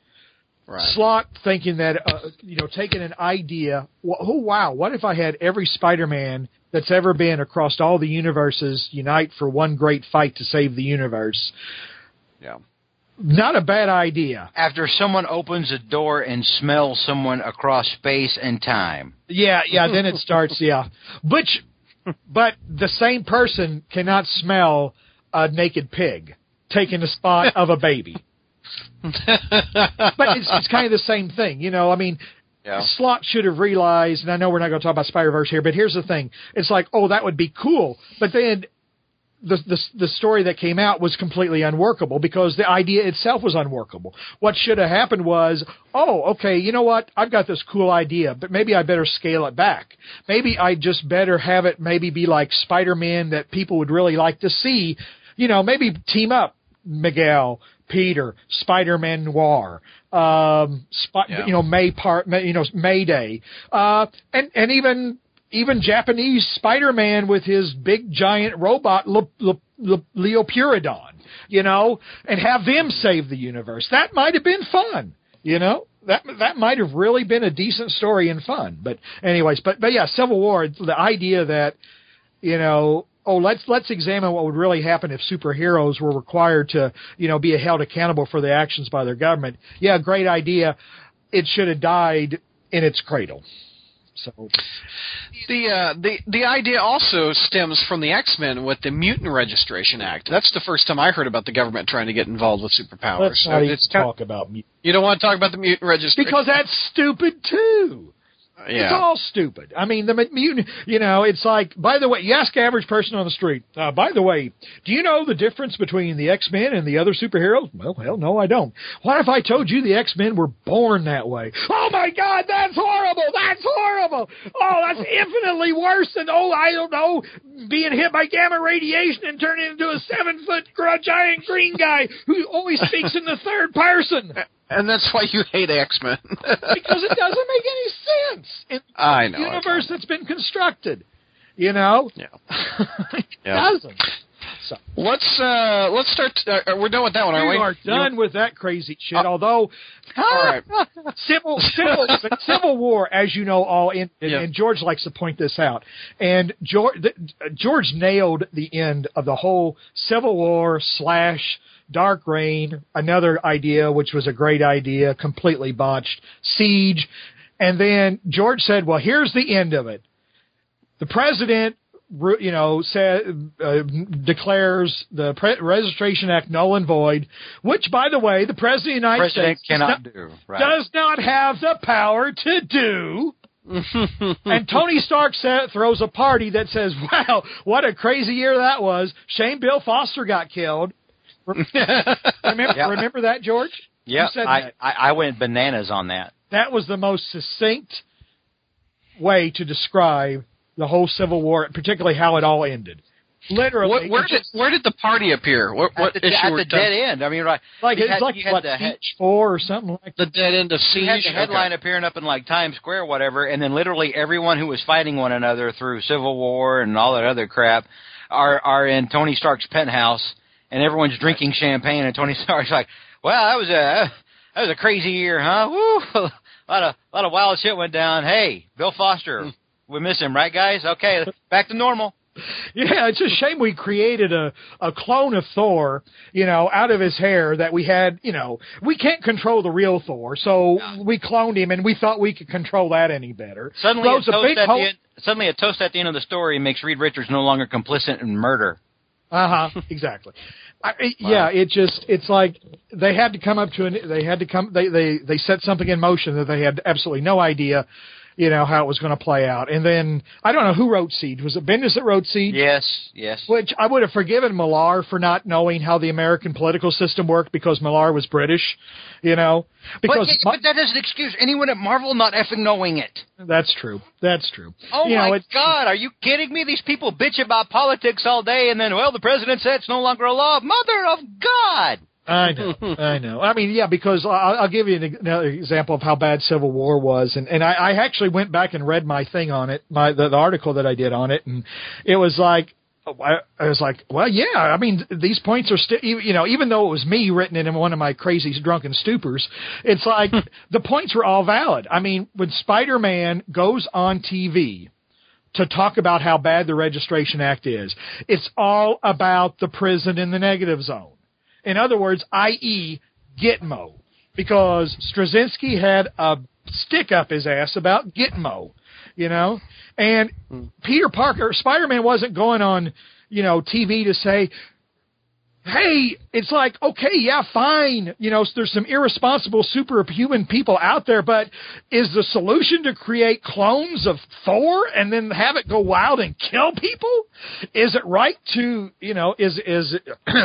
Right. Slott thinking that uh, you know taking an idea. Oh wow! What if I had every Spider-Man that's ever been across all the universes unite for one great fight to save the universe? Yeah. Not a bad idea. After someone opens a door and smells someone across space and time. Yeah, yeah. Then it starts. Yeah, which, (laughs) but the same person cannot smell a naked pig taking the spot of a baby. but it's, it's kind of the same thing, you know. I mean, Yeah. Slott should have realized, and I know we're not going to talk about Spider Verse here, but here's the thing: it's like, oh, that would be cool, but then the, the the story that came out was completely unworkable because the idea itself was unworkable. What should have happened was, oh, okay, you know what? I've got this cool idea, but maybe I better scale it back. Maybe I just better have it maybe be like Spider-Man that people would really like to see. You know, maybe team up Miguel, Peter, Spider-Man Noir, um, Sp- Yeah. you know, May part, May, you know, Mayday, uh, and and even even Japanese Spider-Man with his big giant robot Le, Le, Le, Leopardon, you know, and have them save the universe. That might have been fun, you know. That that might have really been a decent story and fun. But anyways, but but yeah, Civil War. The idea that you know, oh, let's let's examine what would really happen if superheroes were required to, you know, be held accountable for their actions by their government. Yeah, great idea. It should have died in its cradle. So The uh, the the idea also stems from the X Men with the Mutant Registration Act. That's the first time I heard about the government trying to get involved with superpowers. let's So not even it's kind- talk about you don't want to talk about the Mutant Registration because that's stupid too. It's all stupid. I mean, the mutant, you know, it's like, by the way, you ask average person on the street, uh, by the way, do you know the difference between the X-Men and the other superheroes? Well, hell no, I don't. What if I told you the X-Men were born that way? Oh my God, that's horrible! That's horrible! Oh, that's infinitely worse than, oh, I don't know, being hit by gamma radiation and turning into a seven-foot gr- giant green guy who only speaks in the third person. (laughs) and that's why you hate X Men. (laughs) Because it doesn't make any in I know. the universe that's been constructed. You know, Yeah. (laughs) it Yeah. doesn't. So Let's uh let's start. Uh, we're done with that one, aren't we? we are done with that crazy shit. Although, (laughs) All right. (laughs) civil civil civil war, as you know, all in, and, Yeah. and George likes to point this out. And George the, George nailed the end of the whole Civil War slash Dark Reign. Another idea, which was a great idea, completely botched. Siege, and then George said, "Well, here's the end of it. The president." You know, said, uh, declares the Pre- Registration Act null and void, which, by the way, the President of the United President States does cannot not- do. Right. does not have the power to do. (laughs) and Tony Stark sa- throws a party that says, "Wow, what a crazy year that was! Shame Bill Foster got killed." (laughs) Remember, Yeah. remember that, George? yeah, I. I I went bananas on that. That was the most succinct way to describe the whole Civil War, particularly how it all ended. Literally, What, where it's did just were did the party appear? What, what at the, issue at the dead end. I mean, right? like you it's like what the he- Siege Four or something like. The dead end of Siege. You had the headline Okay. appearing up in like Times Square, or whatever, and then literally everyone who was fighting one another through Civil War and all that other crap are are in Tony Stark's penthouse, and everyone's drinking champagne, and Tony Stark's like, "Well, that was a that was a crazy year, huh? (laughs) Woo! a lot of a lot of wild shit went down. Hey, Bill Foster, we miss him, right, guys? Okay, back to normal." (laughs) Yeah, it's a shame we created a, a clone of Thor, you know, out of his hair that we had, you know, we can't control the real Thor, so we cloned him and we thought we could control that any better. Suddenly, a toast at hole- the end, suddenly a toast at the end of the story makes Reed Richards no longer complicit in murder. Uh huh. (laughs) Exactly. I, it- Yeah, it just it's like they had to come up to an they had to come they they they set something in motion that they had absolutely no idea, you know, how it was going to play out. And then I don't know who wrote Siege. Was it Bendis that wrote Siege? Yes, yes. Which I would have forgiven Millar for not knowing how the American political system worked because Millar was British, you know. Because but, but that doesn't excuse anyone at Marvel not effing knowing it. that's true. That's true. Oh you my know, it, God, are you kidding me? These people bitch about politics all day, and then, well, the president said it's no longer a law. Mother of God! I know, I know. I mean, yeah, because I'll, I'll give you an, another example of how bad Civil War was, and and I, I actually went back and read my thing on it, my the, the article that I did on it, and it was like. Oh, I I was like, well, yeah. I mean, these points are still, you know, even though it was me written it in one of my crazy drunken stupors, it's like hmm. the points were all valid. I mean, when Spider-Man goes on TV to talk about how bad the Registration Act is, it's all about the prison in the negative zone. In other words, i.e., Gitmo, because Straczynski had a stick up his ass about Gitmo, you know, and hmm. Peter Parker, Spider Man wasn't going on, you know, TV to say, hey, it's like, okay, yeah, fine. You know, there's some irresponsible superhuman people out there, but is the solution to create clones of Thor and then have it go wild and kill people? Is it right to, you know, is, is, (clears throat)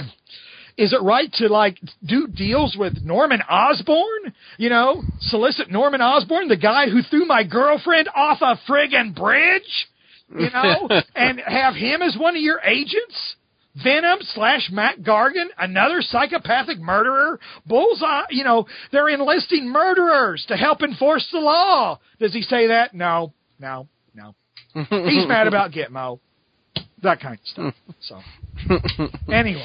is it right to like do deals with Norman Osborn? You know, solicit Norman Osborn, the guy who threw my girlfriend off a friggin' bridge? You know, (laughs) and have him as one of your agents? Venom slash Mac Gargan, another psychopathic murderer. Bullseye, you know, they're enlisting murderers to help enforce the law. Does he say that? No, no, no. He's mad about Gitmo. That kind of stuff. (laughs) So, anyway.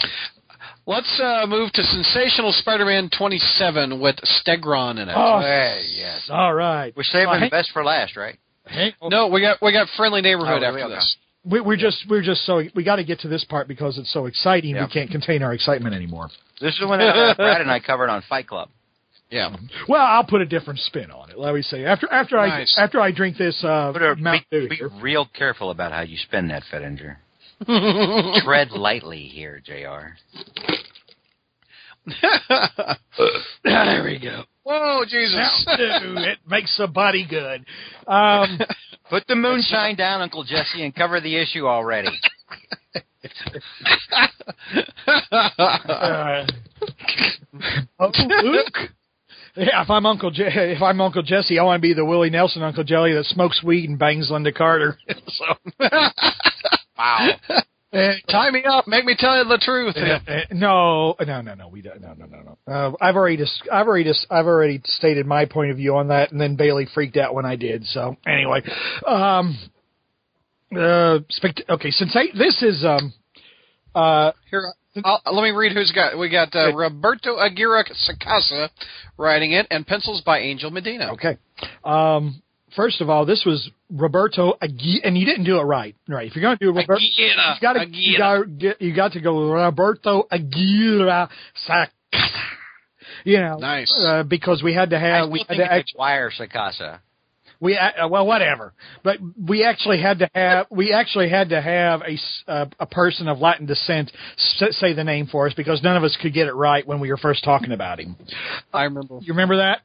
Let's uh, move to Sensational Spider-Man 27 with Stegron in it. Oh, Hey, yes. All right. We're saving Uh, the best for last, right? Hank, No, we got we got Friendly Neighborhood Oh, after really? this. we, we're just we're just so we got to get to this part because it's so exciting. Yeah. We can't contain our excitement anymore. This is the one that uh, (laughs) Brad and I covered on Fight Club. Yeah. Well, I'll put a different spin on it. Let me say after after Nice. I after I drink this uh, But Mount be, Dew. be real careful about how you spin that, Fettinger. (laughs) Tread lightly here, Jr. (laughs) there we go. Whoa, Jesus! It makes the body good. Um, (laughs) Put the moonshine down, Uncle Jesse, and cover the issue already. uh, Uncle Luke. Yeah, if I'm Uncle Je- if I'm Uncle Jesse, I want to be the Willie Nelson Uncle Jelly that smokes weed and bangs Lynda Carter. so, Wow. (laughs) uh, Tie me up. Make me tell you the truth. Uh, no, no, no, no. We don't. No, no, no, no. Uh, I've already, dis- I've already, dis- I've already stated my point of view on that, and then Bailey freaked out when I did. So anyway, um, uh, spect- okay. Since I, this is, um, uh, Here, I'll, let me read who's got. We got uh, Roberto Aguirre Sacasa writing it, and pencils by Angel Medina. okay. Um, first of all, this was Roberto Aguirre, and you didn't do it right. Right. If you're going to do Roberto, Aguirre, you got to, you got, you got to go Roberto Aguirre Sacasa. You know, Nice. uh, because we had to I have, still we had think to it's actually. Wire Sakasa. We uh, well, whatever. But we actually had to have we actually had to have a s- uh, a person of Latin descent s- say the name for us because none of us could get it right when we were first talking about him. I remember. You remember that?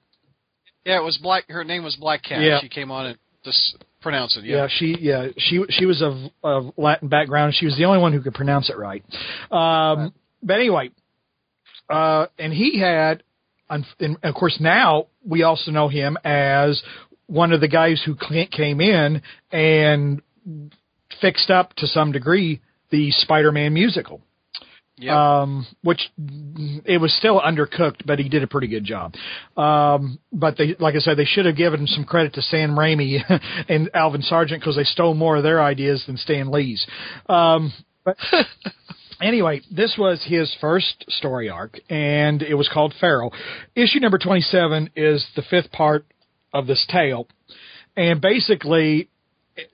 Yeah, it was Black. Her name was Black Cat. Yeah. She came on and just pronounce it. Yeah, Yeah. she yeah she she was of of Latin background. She was the only one who could pronounce it right. Um, But anyway, uh, and he had, and of course now we also know him as one of the guys who came in and fixed up to some degree the Spider-Man musical. Yeah. Um, which it was still undercooked, but he did a pretty good job. Um, but they, like I said, they should have given some credit to Sam Raimi (laughs) and Alvin Sargent because they stole more of their ideas than Stan Lee's. Um, but (laughs) anyway, this was his first story arc, and it was called Pharaoh. Issue number twenty-seven is the fifth part of this tale, and basically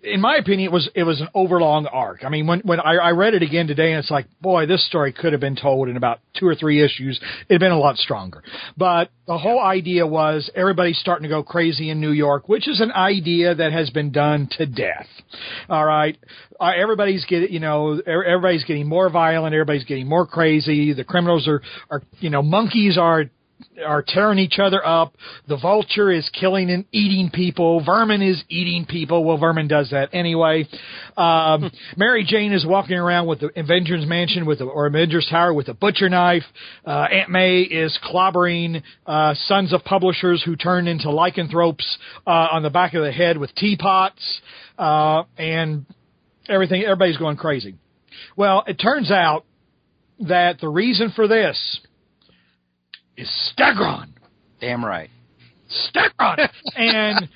in my opinion, it was it was an overlong arc. I mean, when when I, I read it again today, and it's like, boy, this story could have been told in about two or three issues. It'd been a lot stronger. But the whole idea was everybody's starting to go crazy in New York, which is an idea that has been done to death. All right, uh, everybody's getting, you know, er- everybody's getting more violent, everybody's getting more crazy. The criminals are are, you know, monkeys are are tearing each other up. The vulture is killing and eating people. Vermin is eating people. Well, Vermin does that anyway. Um, (laughs) Mary Jane is walking around with the Avengers Mansion with the, or Avengers Tower with a butcher knife. Uh, Aunt May is clobbering uh, sons of publishers who turn into lycanthropes uh, on the back of the head with teapots, uh, and everything. Everybody's going crazy. Well, it turns out that the reason for this is Stegron. Damn right. Stegron. (laughs) and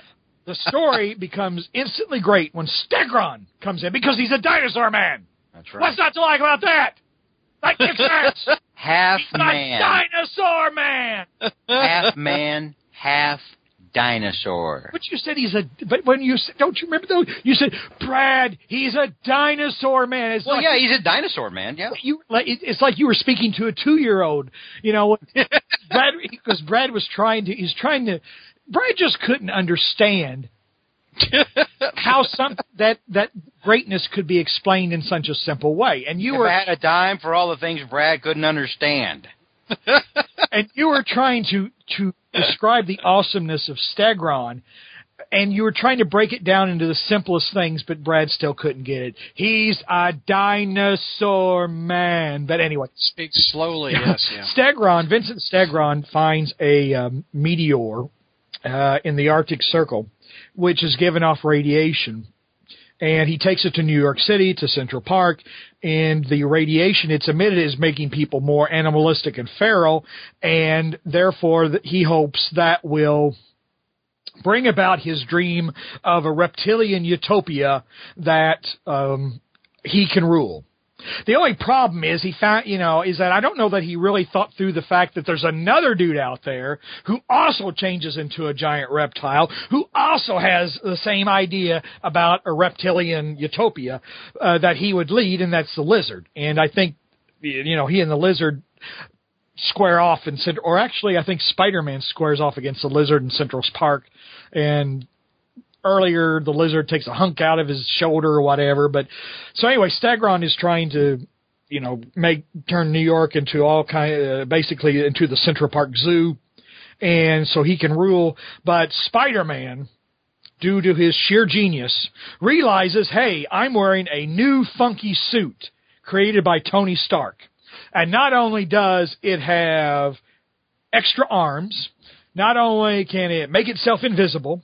the story becomes instantly great when Stegron comes in because he's a dinosaur man. That's right. What's not to like about that? That kicks ass. (laughs) half He's a man, dinosaur man. (laughs) half man, half dinosaur. But you said he's a. But when you said, don't you remember though? You said Brad, he's a dinosaur man. It's Well, like, yeah, he's a dinosaur, man. Yeah. you like it's like you were speaking to a two year old. You know, (laughs) Brad because Brad was trying to. He's trying to. Brad just couldn't understand (laughs) how some that that greatness could be explained in such a simple way. And you If were I had a dime for all the things Brad couldn't understand. (laughs) and you were trying to to describe the awesomeness of Stegron, and you were trying to break it down into the simplest things, but Brad still couldn't get it. He's a dinosaur man. But anyway, Speak slowly. (laughs) Yes. Yeah. Stegron, Vincent Stegron finds a um, meteor uh, in the Arctic Circle, which is giving off radiation. And he takes it to New York City, to Central Park, and the radiation it's emitted is making people more animalistic and feral, and therefore he hopes that will bring about his dream of a reptilian utopia that um, he can rule. The only problem is he found, you know, is that I don't know that he really thought through the fact that there's another dude out there who also changes into a giant reptile, who also has the same idea about a reptilian utopia uh, that he would lead, and that's the lizard. And I think, you know, he and the lizard square off in Central, or actually, I think Spider-Man squares off against the lizard in Central Park, and earlier the lizard takes a hunk out of his shoulder or whatever. But so anyway, Stegron is trying to, you know, make turn New York into all kind of basically into the Central Park Zoo, and so he can rule. But Spider-Man. Due to his sheer genius, realizes, hey, I'm wearing a new funky suit created by Tony Stark. And not only does it have extra arms, not only can it make itself invisible,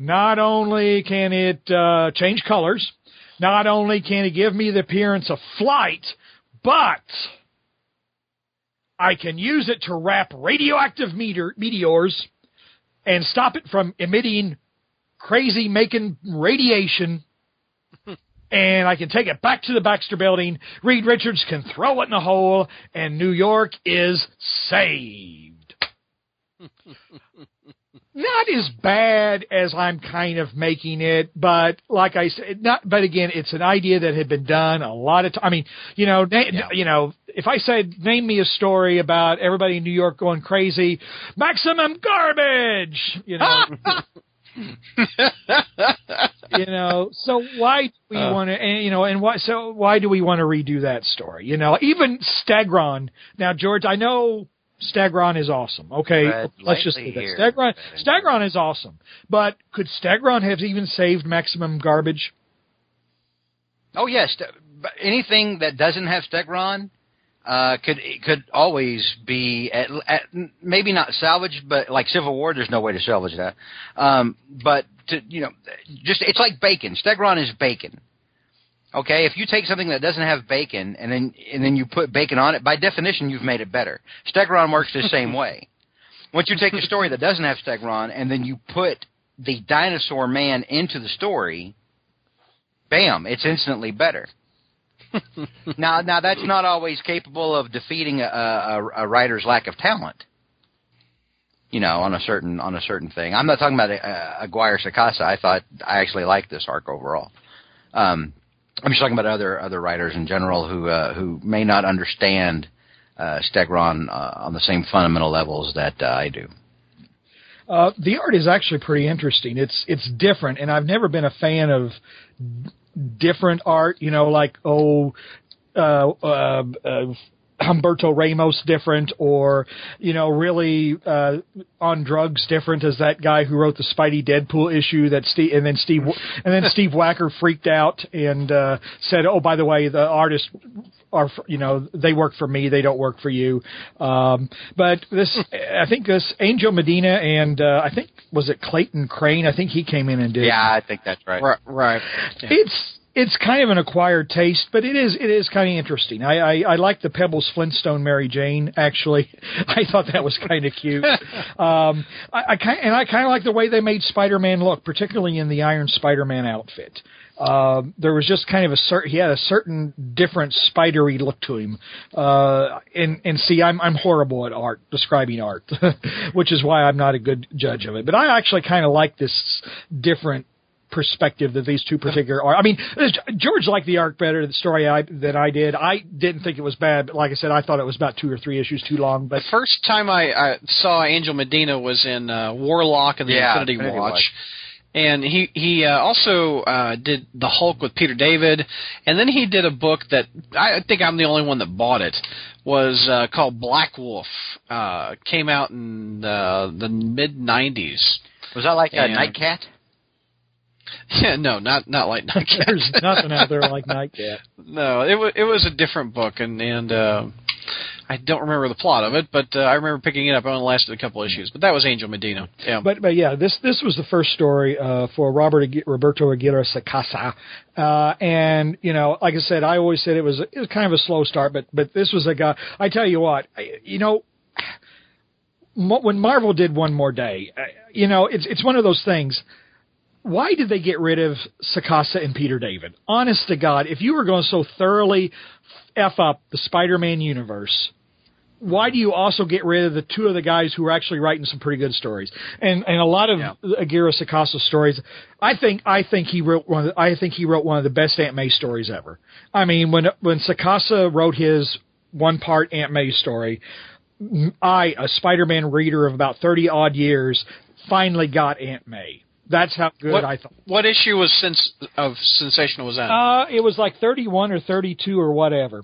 not only can it uh, change colors, not only can it give me the appearance of flight, but I can use it to wrap radioactive meteor, meteors and stop it from emitting crazy making radiation. (laughs) and I can take it back to the Baxter building. Reed Richards can throw it in a hole, and New York is saved. (laughs) not as bad as I'm kind of making it, but like I said, not. But again, it's an idea that had been done a lot of. T- I mean, you know, na- Yeah. you know, if I said name me a story about everybody in New York going crazy, maximum garbage, you know. (laughs) you know, so why do we Uh. want to, and, you know, and why, so why do we want to redo that story? You know, even Stegron. Now, George, I know Stegron is awesome. Okay, Red let's just say here. that. Stegron, Stegron is awesome. But could Stegron have even saved Maximum Garbage? Oh yes, anything that doesn't have Stegron uh, could could always be at, at maybe not salvaged, but like Civil War, there's no way to salvage that. Um, but to, you know, just it's like bacon. Stegron is bacon. Okay, if you take something that doesn't have bacon and then and then you put bacon on it, by definition you've made it better. Stegron works the same (laughs) way. Once you take a story that doesn't have Stegron and then you put the dinosaur man into the story, bam, it's instantly better. (laughs) now, now that's not always capable of defeating a, a, a writer's lack of talent. You know, on a certain on a certain thing. I'm not talking about uh, Aguirre Sacasa. I thought I actually liked this arc overall. Um, I'm just talking about other other writers in general who uh, who may not understand uh, Stegron uh, on the same fundamental levels that uh, I do. Uh, the art is actually pretty interesting. It's it's different, and I've never been a fan of different art. You know, like oh, uh, uh, uh, (clears throat) Humberto Ramos different, or you know, really uh, on drugs different as that guy who wrote the Spidey Deadpool issue that Steve, and then Steve, (laughs) and then Steve Wacker freaked out and uh, said, "Oh, by the way, the artists are f- you know they work for me, they don't work for you." Um, but this, I think this Angel Medina and uh, I think was it Clayton Crain? I think he came in and did. Yeah, I think that's right. Right. right. Yeah. It's it's kind of an acquired taste, but it is it is kind of interesting. I, I I like the Pebbles Flintstone Mary Jane. Actually, (laughs) I thought that was kind of cute. (laughs) um, I, I kind and I kind of like the way they made Spider Man look, particularly in the Iron Spider Man outfit. uh, there was just kind of a certain he had a certain different spidery look to him. Uh, and and see, I'm I'm horrible at art describing art, (laughs) which is why I'm not a good judge of it. But I actually kind of like this different perspective that these two particular are. I mean, George liked the arc better, the story I, that I did. I didn't think it was bad, but like I said, I thought it was about two or three issues too long. But the first time I, I saw Angel Medina was in uh, Warlock and the Yeah, Infinity, Infinity Watch. Watch. And he he uh, also uh, did the Hulk with Peter David, and then he did a book that I think I'm the only one that bought it was uh, called Black Wolf. Uh, came out in uh, the mid '90s. Was that like a Yeah. Nightcat? (laughs) Yeah, no, not not like (laughs) Nightcat. there's nothing out there like Nightcat. No, it was it was a different book, and and uh, I don't remember the plot of it, but uh, I remember picking it up. It only lasted a couple issues, but that was Angel Medina. Yeah, But but yeah, this this was the first story uh, for Robert Agu- Roberto Aguirre Sacasa, uh, and you know, like I said, I always said it was it was kind of a slow start, but but this was a guy. I tell you what, I, you know. When Marvel did One More Day, uh, you know, it's it's one of those things. Why did they get rid of Sacasa and Peter David? Honest to God, if you were going to so thoroughly f up the Spider-Man universe, why do you also get rid of the two of the guys who are actually writing some pretty good stories? And and a lot of Yeah. Aguirre Sacasa stories, I think I think he wrote one. Of the, I think he wrote one of the best Aunt May stories ever. I mean, when when Sacasa wrote his one part Aunt May story, I, a Spider-Man reader of about thirty odd years, finally got Aunt May. That's how good what I thought. what issue was sens- of sensational was that? Uh, it was like 31 or 32 or whatever.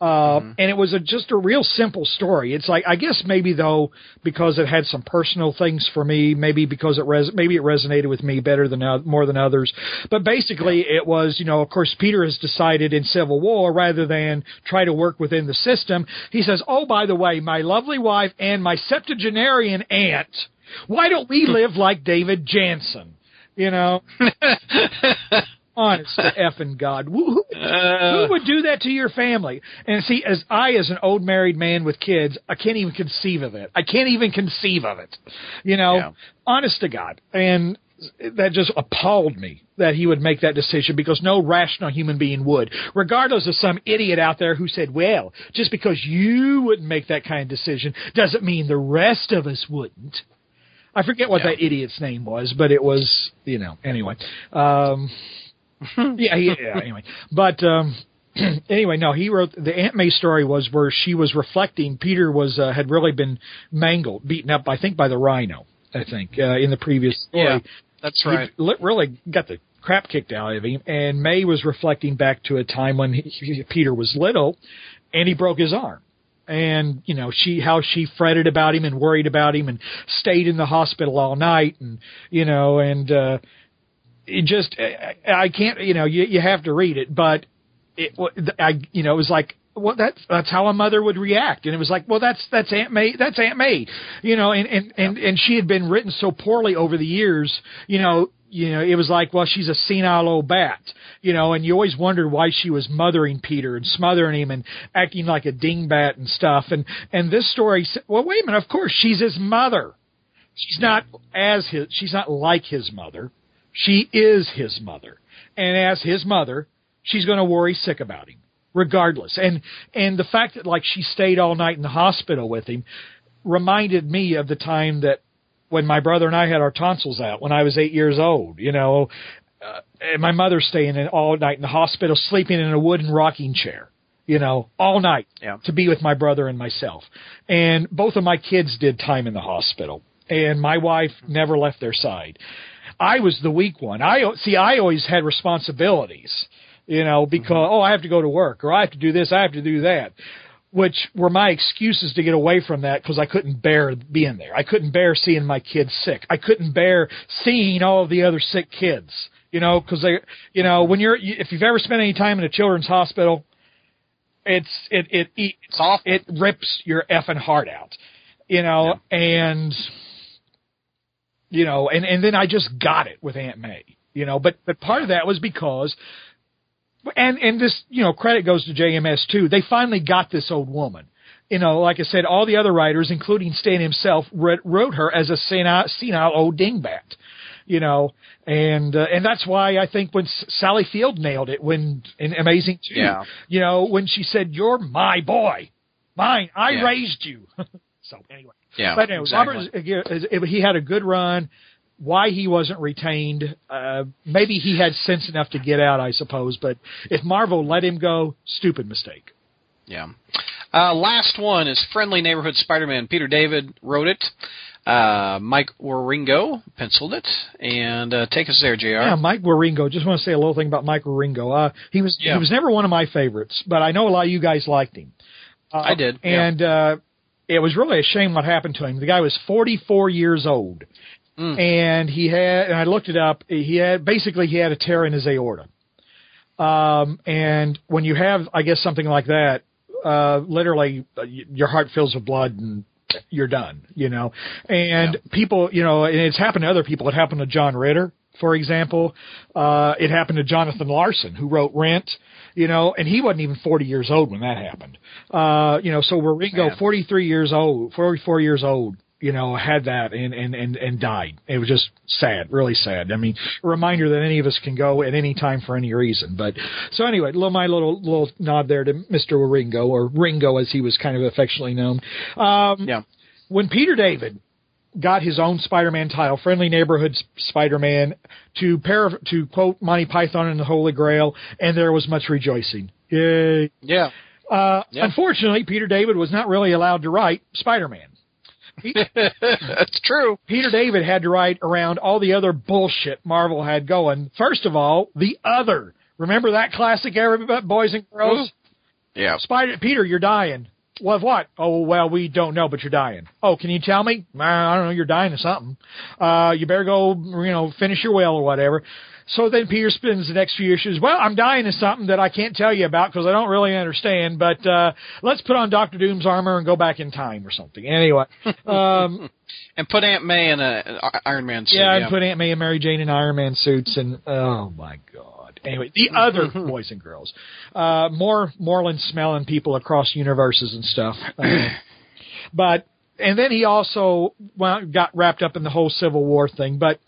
Uh, and it was a, just a real simple story. It's like, I guess maybe though, because it had some personal things for me, maybe because it res- maybe it resonated with me better than, oth- more than others. But basically it was, you know, of course Peter has decided in Civil War rather than try to work within the system, he says, oh, by the way, my lovely wife and my septuagenarian aunt, why don't we (laughs) live like David Janssen? You know? (laughs) Honest to effing God. Who, who, Uh, who would do that to your family? And see, as I, as an old married man with kids, I can't even conceive of it. I can't even conceive of it. You know, Yeah. honest to God. And that just appalled me that he would make that decision because no rational human being would. Regardless of some idiot out there who said, well, just because you wouldn't make that kind of decision doesn't mean the rest of us wouldn't. I forget what Yeah. that idiot's name was, but it was, you know, anyway. Um, (laughs) yeah, he- yeah, anyway. But, um, (clears throat) anyway, no, he wrote the Aunt May story was where she was reflecting. Peter was uh, had really been mangled, beaten up, I think, by the rhino. I think uh, in the previous story, Yeah, that's right. he really got the crap kicked out of him. And May was reflecting back to a time when he, he- Peter was little, and he broke his arm. And you know she how she fretted about him and worried about him and stayed in the hospital all night and you know and uh it just I, can't you know you you have to read it but it I you know it was like well that's that's how a mother would react. And it was like well that's that's Aunt May that's Aunt May you know and and and, and she had been written so poorly over the years you know you know it was like well she's a senile old bat you know and you always wondered why she was mothering Peter and smothering him and acting like a dingbat and stuff. And and this story well wait a minute of course she's his mother. She's not as his she's not like his mother. She is his mother. And as his mother she's going to worry sick about him regardless. And and the fact that like she stayed all night in the hospital with him reminded me of the time that when my brother and I had our tonsils out when I was 8 years old you know uh, and my mother staying in all night in the hospital sleeping in a wooden rocking chair you know all night Yeah. to be with my brother and myself and both of my kids did time in the hospital and my wife never left their side I was the weak one. I see. I always had responsibilities, you know, because oh, I have to go to work, or I have to do this, I have to do that, which were my excuses to get away from that because I couldn't bear being there. I couldn't bear seeing my kids sick. I couldn't bear seeing all of the other sick kids, you know, because they, you know, when you're if you've ever spent any time in a children's hospital, it's it it it, It's awful. it rips your effing heart out, you know, and you know, and and then I just got it with Aunt May, you know, but but part of that was because. And and this you know credit goes to JMS too. They finally got this old woman. You know, like I said, all the other writers, including Stan himself, wrote, wrote her as a senile, senile old dingbat. you know, and uh, and that's why I think when S- Sally Field nailed it when in Amazing Two, Yeah. you know, when she said, "You're my boy, mine, I Yeah. raised you." (laughs) so anyway, Yeah, but anyway, exactly. Robert, is- he had a good run. Why he wasn't retained? Uh, maybe he had sense enough to get out, I suppose. But if Marvel let him go, stupid mistake. Yeah. Uh, last one is Friendly Neighborhood Spider-Man. Peter David wrote it. Uh, Mike Wieringo penciled it, and uh, take us there, Jr. Yeah, Mike Wieringo. Just want to say a little thing about Mike Wieringo. Uh, he was Yeah. he was never one of my favorites, but I know a lot of you guys liked him. Uh, I did, yeah. and uh, it was really a shame what happened to him. The guy was 44 years old, Mm. and he had. And I looked it up. He had basically he had a tear in his aorta. Um, and when you have, I guess, something like that, uh, literally uh, y- your heart fills with blood and you're done, you know. And people, you know, and it's happened to other people. It happened to John Ritter, for example. Uh, it happened to Jonathan Larson, who wrote Rent, you know, and he wasn't even 40 years old when that happened. Uh, you know, so Wieringo, Man. 43 years old, 44 years old, you know, had that and, and, and, and died. It was just sad, really sad. I mean, a reminder that any of us can go at any time for any reason. But so anyway, little, my little little nod there to Mr. Wieringo or Ringo as he was kind of affectionately known. Um, Yeah. when Peter David got his own Spider-Man title, Friendly Neighborhood Spider-Man, to par- to quote Monty Python and the Holy Grail, and there was much rejoicing. Yay! Yeah. Uh, Yeah. Unfortunately, Peter David was not really allowed to write Spider-Man. (laughs) That's true. Peter David had to write around all the other bullshit Marvel had going. First of all, the other. Remember that classic era, boys and girls? Yeah. Spider Peter, you're dying. Well, of what? Oh, well, we don't know, but you're dying. Oh, can you tell me? Uh, I don't know. You're dying of something. Uh, you better go, you know, finish your will or whatever. So then Peter spends the next few issues. Well, I'm dying of something that I can't tell you about because I don't really understand. But uh, let's put on Doctor Doom's armor and go back in time or something. Anyway, (laughs) um, And put Aunt May in a an Iron Man suit. yeah, and put Aunt May and Mary Jane in Iron Man suits, and oh my god. Anyway, the other boys and girls, uh, more Morlun smelling people across universes and stuff. (clears throat) Uh, but and then he also well, got wrapped up in the whole Civil War thing. But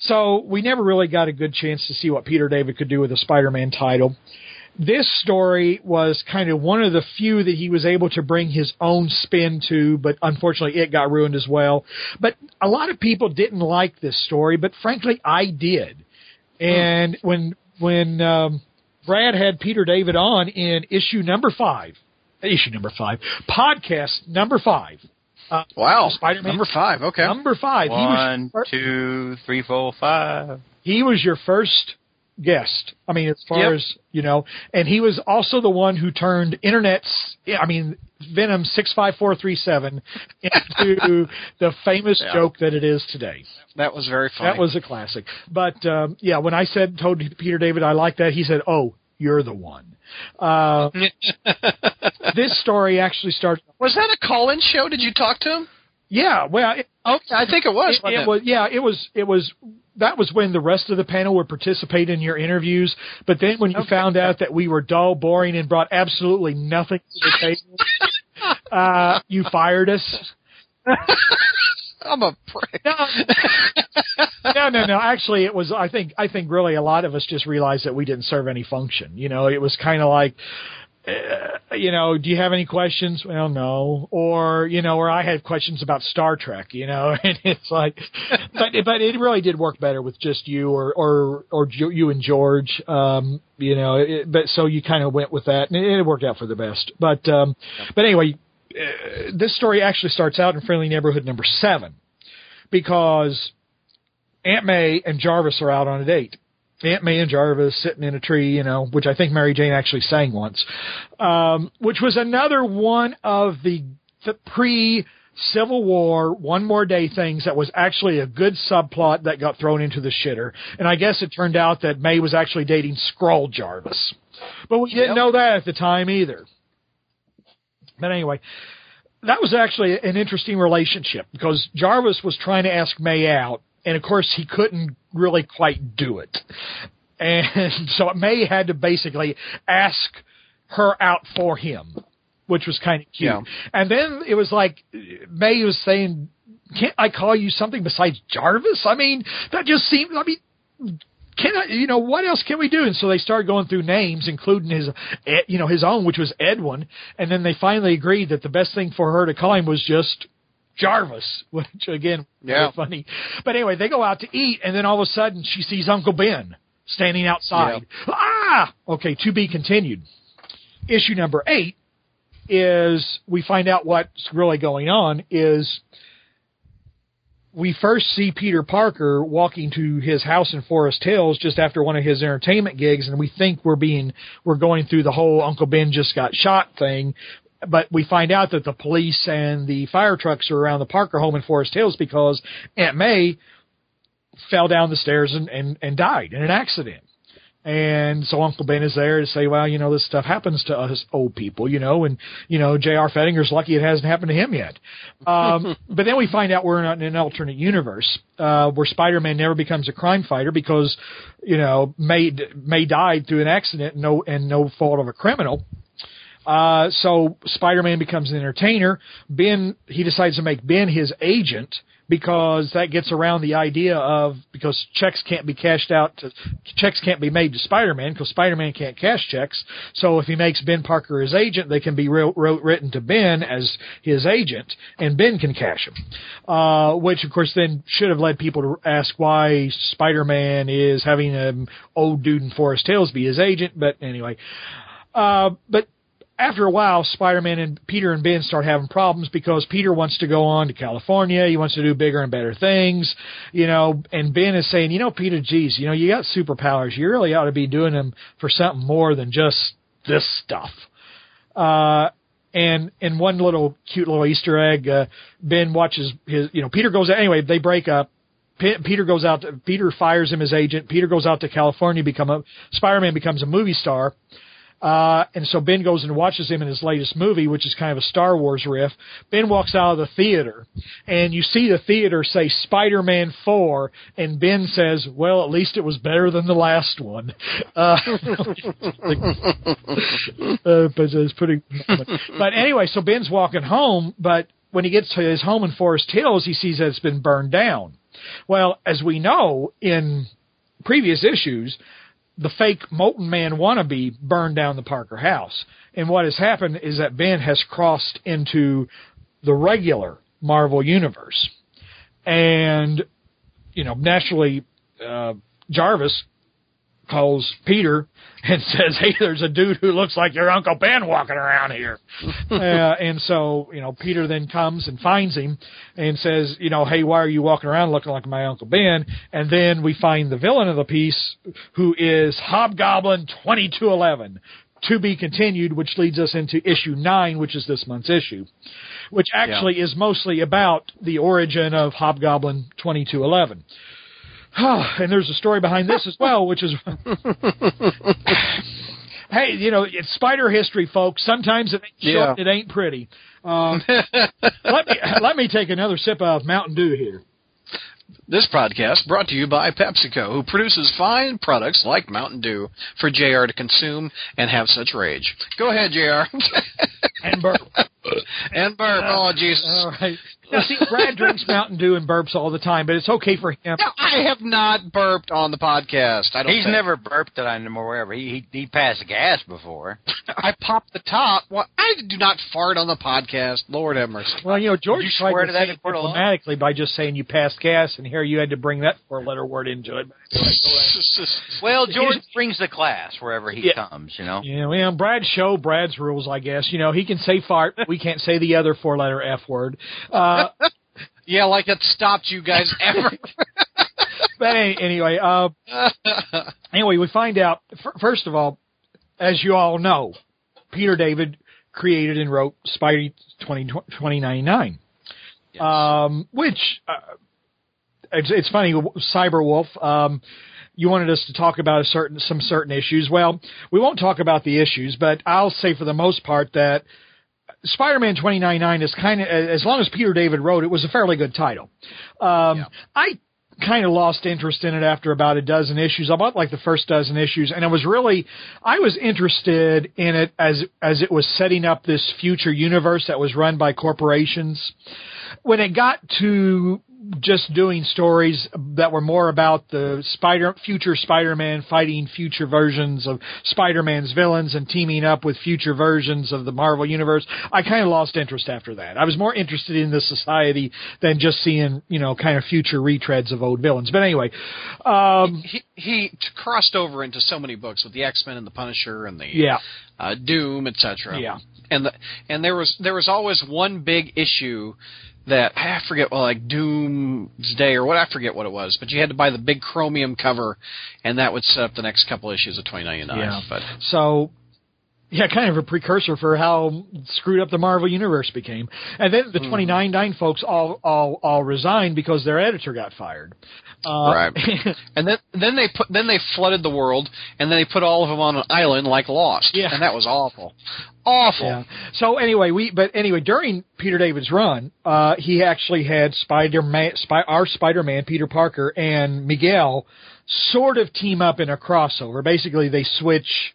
so we never really got a good chance to see what Peter David could do with a Spider-Man title. This story was kind of one of the few that he was able to bring his own spin to, but unfortunately it got ruined as well. But a lot of people didn't like this story, but frankly I did. And when when um, Brad had Peter David on in issue number five, issue number five, podcast number five, uh, Wow. Spider-Man Number five. Okay. number five, he was One, fir- two, three, four, five. he was your first guest. I mean, as far Yep. as you know, and he was also the one who turned internet's. I mean, Venom six five four three seven (laughs) into the famous Yeah. joke that it is today. That was very funny. That was a classic. But um, yeah, when I said told Peter David I like that, he said, "Oh, you're the one." Uh, (laughs) this story actually starts. Was that a call-in show? Did you talk to him? Yeah, well, it, Okay, I think it was. it, it was yeah, it was it was that was when the rest of the panel would participate in your interviews. But then when you Okay. found out that we were dull, boring, and brought absolutely nothing to the table, (laughs) uh, you fired us. (laughs) I'm a prick. No, no, no, no. Actually, it was. I think. I think really a lot of us just realized that we didn't serve any function. You know, it was kind of like. Uh, you know, do you have any questions? Well, no. Or you know, or I had questions about Star Trek. You know, (laughs) and it's like, but but it really did work better with just you or or or you and George. Um, you know, it, but so you kind of went with that, and it, it worked out for the best. But um, but anyway, uh, this story actually starts out in Friendly Neighborhood number seven because Aunt May and Jarvis are out on a date. Aunt May and Jarvis sitting in a tree, you know, which I think Mary Jane actually sang once, um, which was another one of the, the pre Civil War One More Day things that was actually a good subplot that got thrown into the shitter. And I guess it turned out that May was actually dating Skrull Jarvis. But we didn't Yep. know that at the time either. But anyway, that was actually an interesting relationship because Jarvis was trying to ask May out, and of course he couldn't really quite do it. And (laughs) so May had to basically ask her out for him, which was kind of cute. Yeah. And then it was like May was saying, "Can't I call you something besides Jarvis?" I mean, that just seemed. I mean, can I, you know, what else can we do? And so they started going through names, including his, you know, his own, which was Edwin. And then they finally agreed that the best thing for her to call him was just Jarvis, (laughs) which again, Yeah. funny. But anyway, they go out to eat, and then all of a sudden she sees Uncle Ben standing outside. Ah, okay, to be continued. Issue number eight is we find out what's really going on is we first see Peter Parker walking to his house in Forest Hills just after one of his entertainment gigs, and we think we're being we're going through the whole Uncle Ben just got shot thing. But we find out that the police and the fire trucks are around the Parker home in Forest Hills because Aunt May fell down the stairs and, and, and died in an accident. And so Uncle Ben is there to say, well, you know, this stuff happens to us old people, you know, and, you know, J.R. Fettinger's lucky it hasn't happened to him yet. Um, (laughs) but then we find out we're in an alternate universe, uh, where Spider-Man never becomes a crime fighter because, you know, May, May died through an accident, no, and no fault of a criminal. Uh, so Spider-Man becomes an entertainer. Ben, he decides to make Ben his agent because that gets around the idea of because checks can't be cashed out to checks can't be made to Spider-Man because Spider-Man can't cash checks. So if he makes Ben Parker his agent, they can be wrote, written to Ben as his agent, and Ben can cash them. Uh, which of course then should have led people to ask why Spider-Man is having an old dude in Forest Hills be his agent. But anyway, uh, but after a while, Spider-Man and Peter and Ben start having problems because Peter wants to go on to California. He wants to do bigger and better things, you know, and Ben is saying, you know, Peter, geez, you know, you got superpowers. You really ought to be doing them for something more than just this stuff. Uh, and in one little cute little Easter egg, uh, Ben watches his, you know, Peter goes, anyway, they break up. Peter goes out. To, Peter fires him as agent. Peter goes out to California, become a Spider-Man becomes a movie star. Uh, and so Ben goes and watches him in his latest movie, which is kind of a Star Wars riff. Ben walks out of the theater, and you see the theater say Spider-Man 4, and Ben says, well, at least it was better than the last one. (laughs) Uh, (laughs) uh, but it's pretty, but anyway, so Ben's walking home, but when he gets to his home in Forest Hills, he sees that it's been burned down. Well, as we know in previous issues, the fake Molten Man wannabe burned down the Parker house. And what has happened is that Ben has crossed into the regular Marvel universe. And, you know, naturally, uh, Jarvis calls Peter and (laughs) says, "Hey, there's a dude who looks like your Uncle Ben walking around here." (laughs) uh, and so, you know, Peter then comes and finds him and says, "You know, hey, why are you walking around looking like my Uncle Ben?" And then we find the villain of the piece, who is Hobgoblin twenty two eleven. To be continued, which leads us into issue nine, which is this month's issue, which actually yeah. is mostly about the origin of Hobgoblin twenty two eleven. And there's a story behind this as well, which is, (laughs) hey, you know, it's spider history, folks. Sometimes it ain't short, it ain't pretty. Um, let me (laughs) let me take another sip of Mountain Dew here. This podcast brought to you by PepsiCo, who produces fine products like Mountain Dew for JR to consume and have such rage. Go ahead, JR. And burp. (laughs) and burp. Oh, Jesus. All right. Now, see, Brad drinks Mountain Dew and burps all the time, but it's okay for him. No, I have not burped on the podcast. I don't He's think. never burped that I know wherever. He he, he passed gas before. (laughs) I popped the top. Well, I do not fart on the podcast. Lord have mercy. Well, you know, George you tried swear to to that say in it court of law? diplomatically by just saying you passed gas, and here you had to bring that four-letter word into it. (laughs) Well, George brings the class wherever he Yeah. comes. You know. Yeah, well, Brad's show, Brad's rules, I guess. You know, he can say fart, we can't say the other four-letter F word. Uh, yeah, like it stopped you guys (laughs) ever. but anyway, uh, (laughs) anyway, we find out first of all, as you all know, Peter David created and wrote Spidey 20, 2099, Yes. um, which uh, it's, it's funny. Cyberwolf, um, you wanted us to talk about a certain some certain issues. Well, we won't talk about the issues, but I'll say for the most part that. Spider-Man 2099 is kind of, as long as Peter David wrote, it was a fairly good title. Um, Yeah. I kind of lost interest in it after about a dozen issues. I bought like the first dozen issues, and I was really I was interested in it as as it was setting up this future universe that was run by corporations. When it got to just doing stories that were more about the Spider future Spider-Man fighting future versions of Spider-Man's villains and teaming up with future versions of the Marvel universe. I kind of lost interest after that. I was more interested in the society than just seeing, you know, kind of future retreads of old villains. But anyway, um, he, he crossed over into so many books with the X-Men and the Punisher and the yeah. uh, Doom, etc. Yeah. And the and there was there was always one big issue that I forget well like Doomsday or what I forget what it was, but you had to buy the big chromium cover, and that would set up the next couple issues of twenty ninety nine. Yeah. But So, yeah, kind of a precursor for how screwed up the Marvel universe became. And then the Hmm. 29 folks all all all resigned because their editor got fired. Uh, right, (laughs) and then then they put then they flooded the world, and then they put all of them on an island like Lost. Yeah. and that was awful, awful. Yeah. So anyway, we but anyway during Peter David's run, uh, he actually had Spider Man, Spy, our Spider Man, Peter Parker, and Miguel sort of team up in a crossover. Basically, they switch.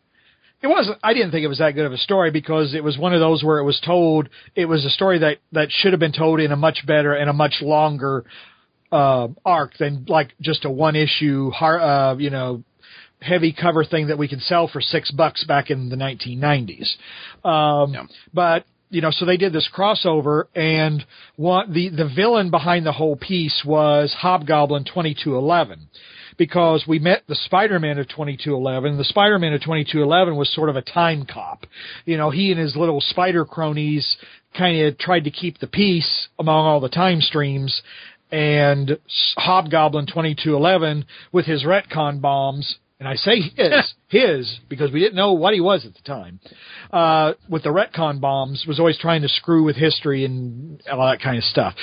It wasn't. I didn't think it was that good of a story because it was one of those where it was told. It was a story that that should have been told in a much better and a much longer uh, arc than like just a one issue, har- uh, you know, heavy cover thing that we could sell for six bucks back in the 1990s. Um, Yeah. But you know, so they did this crossover, and one the the villain behind the whole piece was Hobgoblin 2211. Because we met the Spider-Man of 2211. The Spider-Man of 2211 was sort of a time cop. You know, he and his little spider cronies kind of tried to keep the peace among all the time streams and Hobgoblin 2211 with his retcon bombs, and I say his, (laughs) his, because we didn't know what he was at the time, uh, with the retcon bombs, was always trying to screw with history and all that kind of stuff.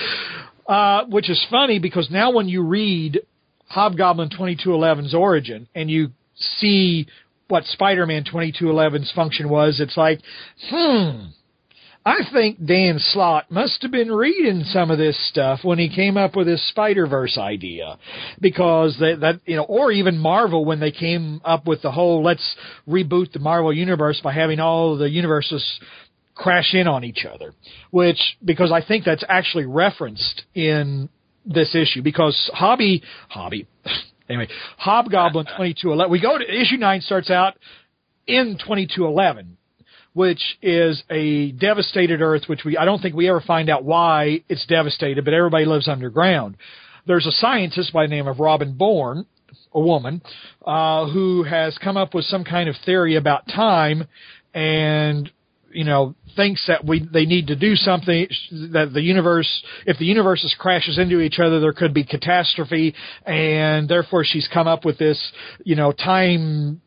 Uh, which is funny because now when you read Hobgoblin 2211's origin and you see what Spider-Man 2211's function was, it's like, hmm, I think Dan Slott must have been reading some of this stuff when he came up with his Spider Verse idea, because that that you know, or even Marvel when they came up with the whole let's reboot the Marvel universe by having all the universes crash in on each other, which because I think that's actually referenced in this issue because Hobby Hobby (laughs) anyway Hobgoblin (laughs) twenty two eleven we go to issue nine starts out in twenty two eleven which is a devastated Earth, which we I don't think we ever find out why it's devastated, but everybody lives underground. There's a scientist by the name of Robin Borne, a woman, uh, who has come up with some kind of theory about time, and you know thinks that we they need to do something that the universe if the universes crashes into each other there could be catastrophe and therefore she's come up with this you know time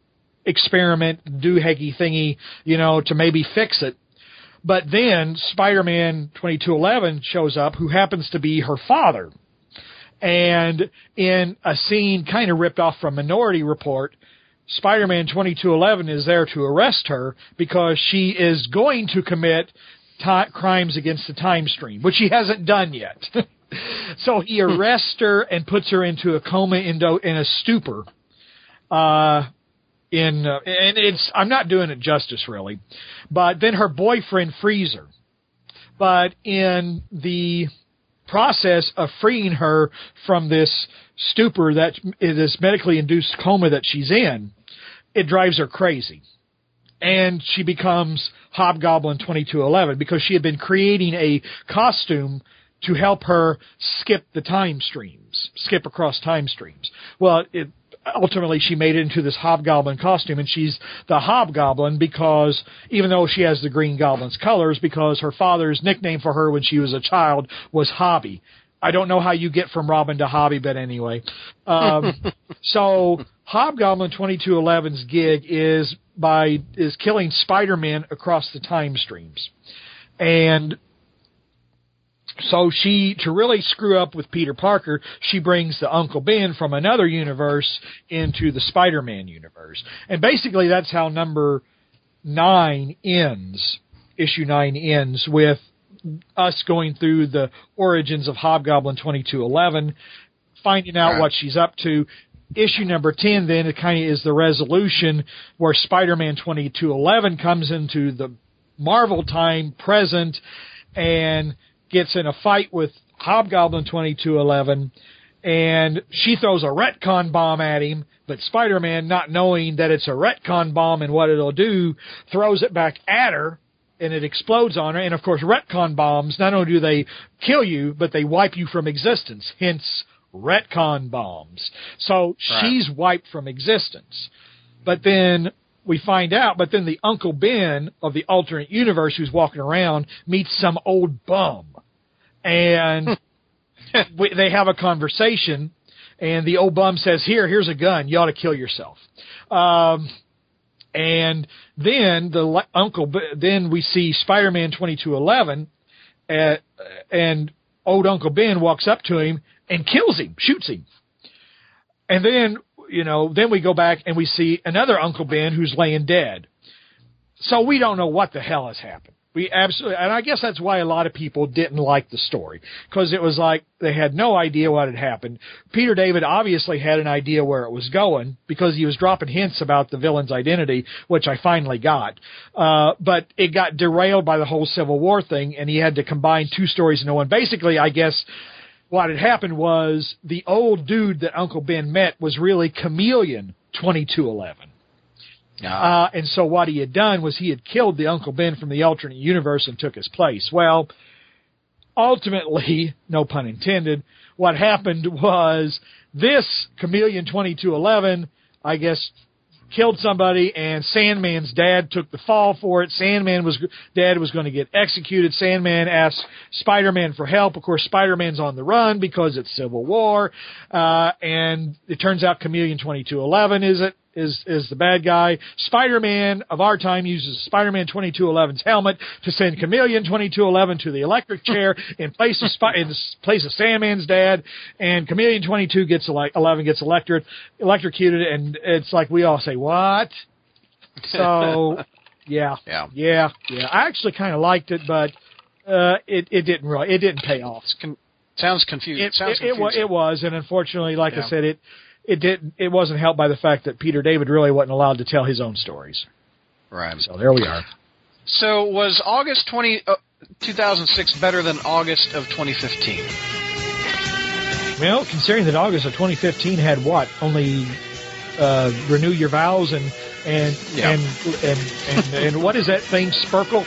experiment doohickey thingy, you know, to maybe fix it. But then Spider-Man 2211 shows up, who happens to be her father. And in a scene kind of ripped off from Minority Report, Spider-Man 2211 is there to arrest her because she is going to commit crimes against the time stream, which she hasn't done yet. (laughs) so he arrests her and puts her into a coma, into, in a stupor. Uh, in uh, and it's I'm not doing it justice really, but then her boyfriend frees her. But in the process of freeing her from this stupor that eh, this medically induced coma that she's in, it drives her crazy. And she becomes Hobgoblin 2211 because she had been creating a costume to help her skip the time streams, skip across time streams. Well, it ultimately she made it into this hobgoblin costume and she's the hobgoblin because even though she has the green goblin's colors because her father's nickname for her when she was a child was hobby. I don't know how you get from robin to hobby but anyway. Um, (laughs) so hobgoblin 2211's gig is by is killing spider-man across the time streams. And so she, to really screw up with Peter Parker, she brings the Uncle Ben from another universe into the Spider-Man universe. And basically that's how number nine ends. Issue nine ends with us going through the origins of Hobgoblin 2211, finding out Right. what she's up to. Issue number 10 then it kind of is the resolution where Spider-Man 2211 comes into the Marvel time present and gets in a fight with Hobgoblin 2211 and she throws a retcon bomb at him, but Spider-Man, not knowing that it's a retcon bomb and what it'll do, throws it back at her, and it explodes on her. And of course, retcon bombs not only do they kill you, but they wipe you from existence. Hence, retcon bombs. So she's wiped from existence. But then we find out, but then the Uncle Ben of the alternate universe who's walking around meets some old bum. And (laughs) we, they have a conversation, and the old bum says, "Here, here's a gun. You ought to kill yourself." Um, and then the le- uncle, then we see Spider-Man twenty two eleven, uh, and old Uncle Ben walks up to him and kills him, shoots him, and then you know, then we go back and we see another Uncle Ben who's laying dead. So we don't know what the hell has happened. We absolutely, and I guess that's why a lot of people didn't like the story because it was like they had no idea what had happened. Peter David obviously had an idea where it was going because he was dropping hints about the villain's identity, which I finally got. Uh, but it got derailed by the whole Civil War thing, and he had to combine two stories into one. Basically, I guess what had happened was the old dude that Uncle Ben met was really Chameleon 2211. Uh, and so what he had done was he had killed the Uncle Ben from the alternate universe and took his place. Well, ultimately, (laughs) no pun intended, what happened was this Chameleon 2211, I guess, killed somebody and Sandman's dad took the fall for it. Sandman was, dad was going to get executed. Sandman asked Spider-Man for help. Of course, Spider-Man's on the run because it's Civil War. Uh, and it turns out Chameleon 2211 is it, is, is the bad guy. Spider-Man of our time uses Spider-Man 2211's helmet to send Chameleon 2211 to the electric (laughs) chair in place of Spy- in place of Sandman's dad, and Chameleon 22 gets ele- 11 gets electric electrocuted, and it's like we all say what. So, (laughs) yeah, Yeah. yeah, yeah. I actually kind of liked it, but uh, it it didn't really it didn't pay off. It's con- sounds confusing. It, sounds it, it, it was, and unfortunately, like Yeah. I said, it it didn't it wasn't helped by the fact that Peter David really wasn't allowed to tell his own stories. right. So there we are. So was August 20, uh, 2006 better than August of 2015? Well, considering that August of 2015 had what only uh, renew your vows and and Yeah. and, and and and what is that thing Sparkle?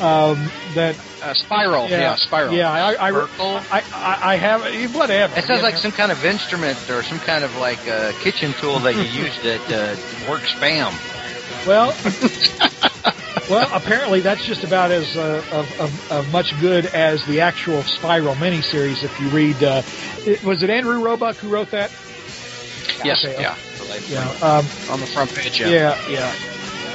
Um, that Uh, Spiral. Yeah, Spiral. Yeah, I I, I, I, I have whatever. It sounds like some kind of instrument or some kind of like uh, kitchen tool that you (laughs) use that uh, works spam. Well, (laughs) well, apparently that's just about as uh, of, of, of much good as the actual Spiral miniseries. If you read, uh, it, was it Andrew Roebuck who wrote that? Yes. Okay, Yeah. Yeah, um, On the front page. Yeah. yeah, yeah.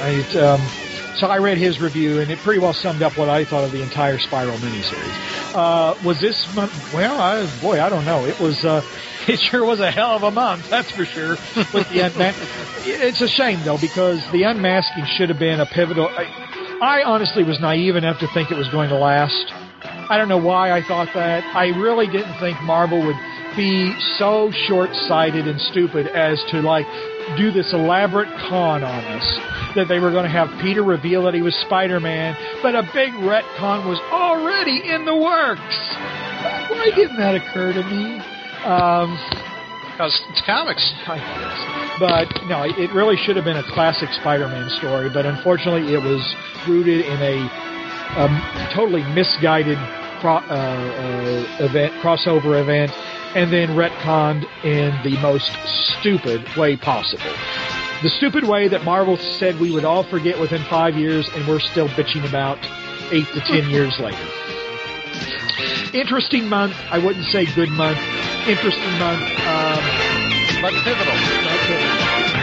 I, um, so I read his review, and it pretty well summed up what I thought of the entire Spiral miniseries. Uh, was this? Well, I, boy, I don't know. It was. Uh, (laughs) it sure was a hell of a month, that's for sure. With the unma- (laughs) it's a shame though because the unmasking should have been a pivotal. I, I honestly was naive enough to think it was going to last. I don't know why I thought that. I really didn't think Marvel would be so short-sighted and stupid as to like do this elaborate con on us that they were going to have Peter reveal that he was Spider-Man, but a big retcon was already in the works. Why didn't that occur to me? Um, Because it's comics. I guess. But no, it really should have been a classic Spider-Man story. But unfortunately, it was rooted in a um, totally misguided uh, uh, event, crossover event, and then retconned in the most stupid way possible. The stupid way that Marvel said we would all forget within five years, and we're still bitching about eight to ten (laughs) years later. Interesting month. I wouldn't say good month. Interesting month. Um, But pivotal. that's it.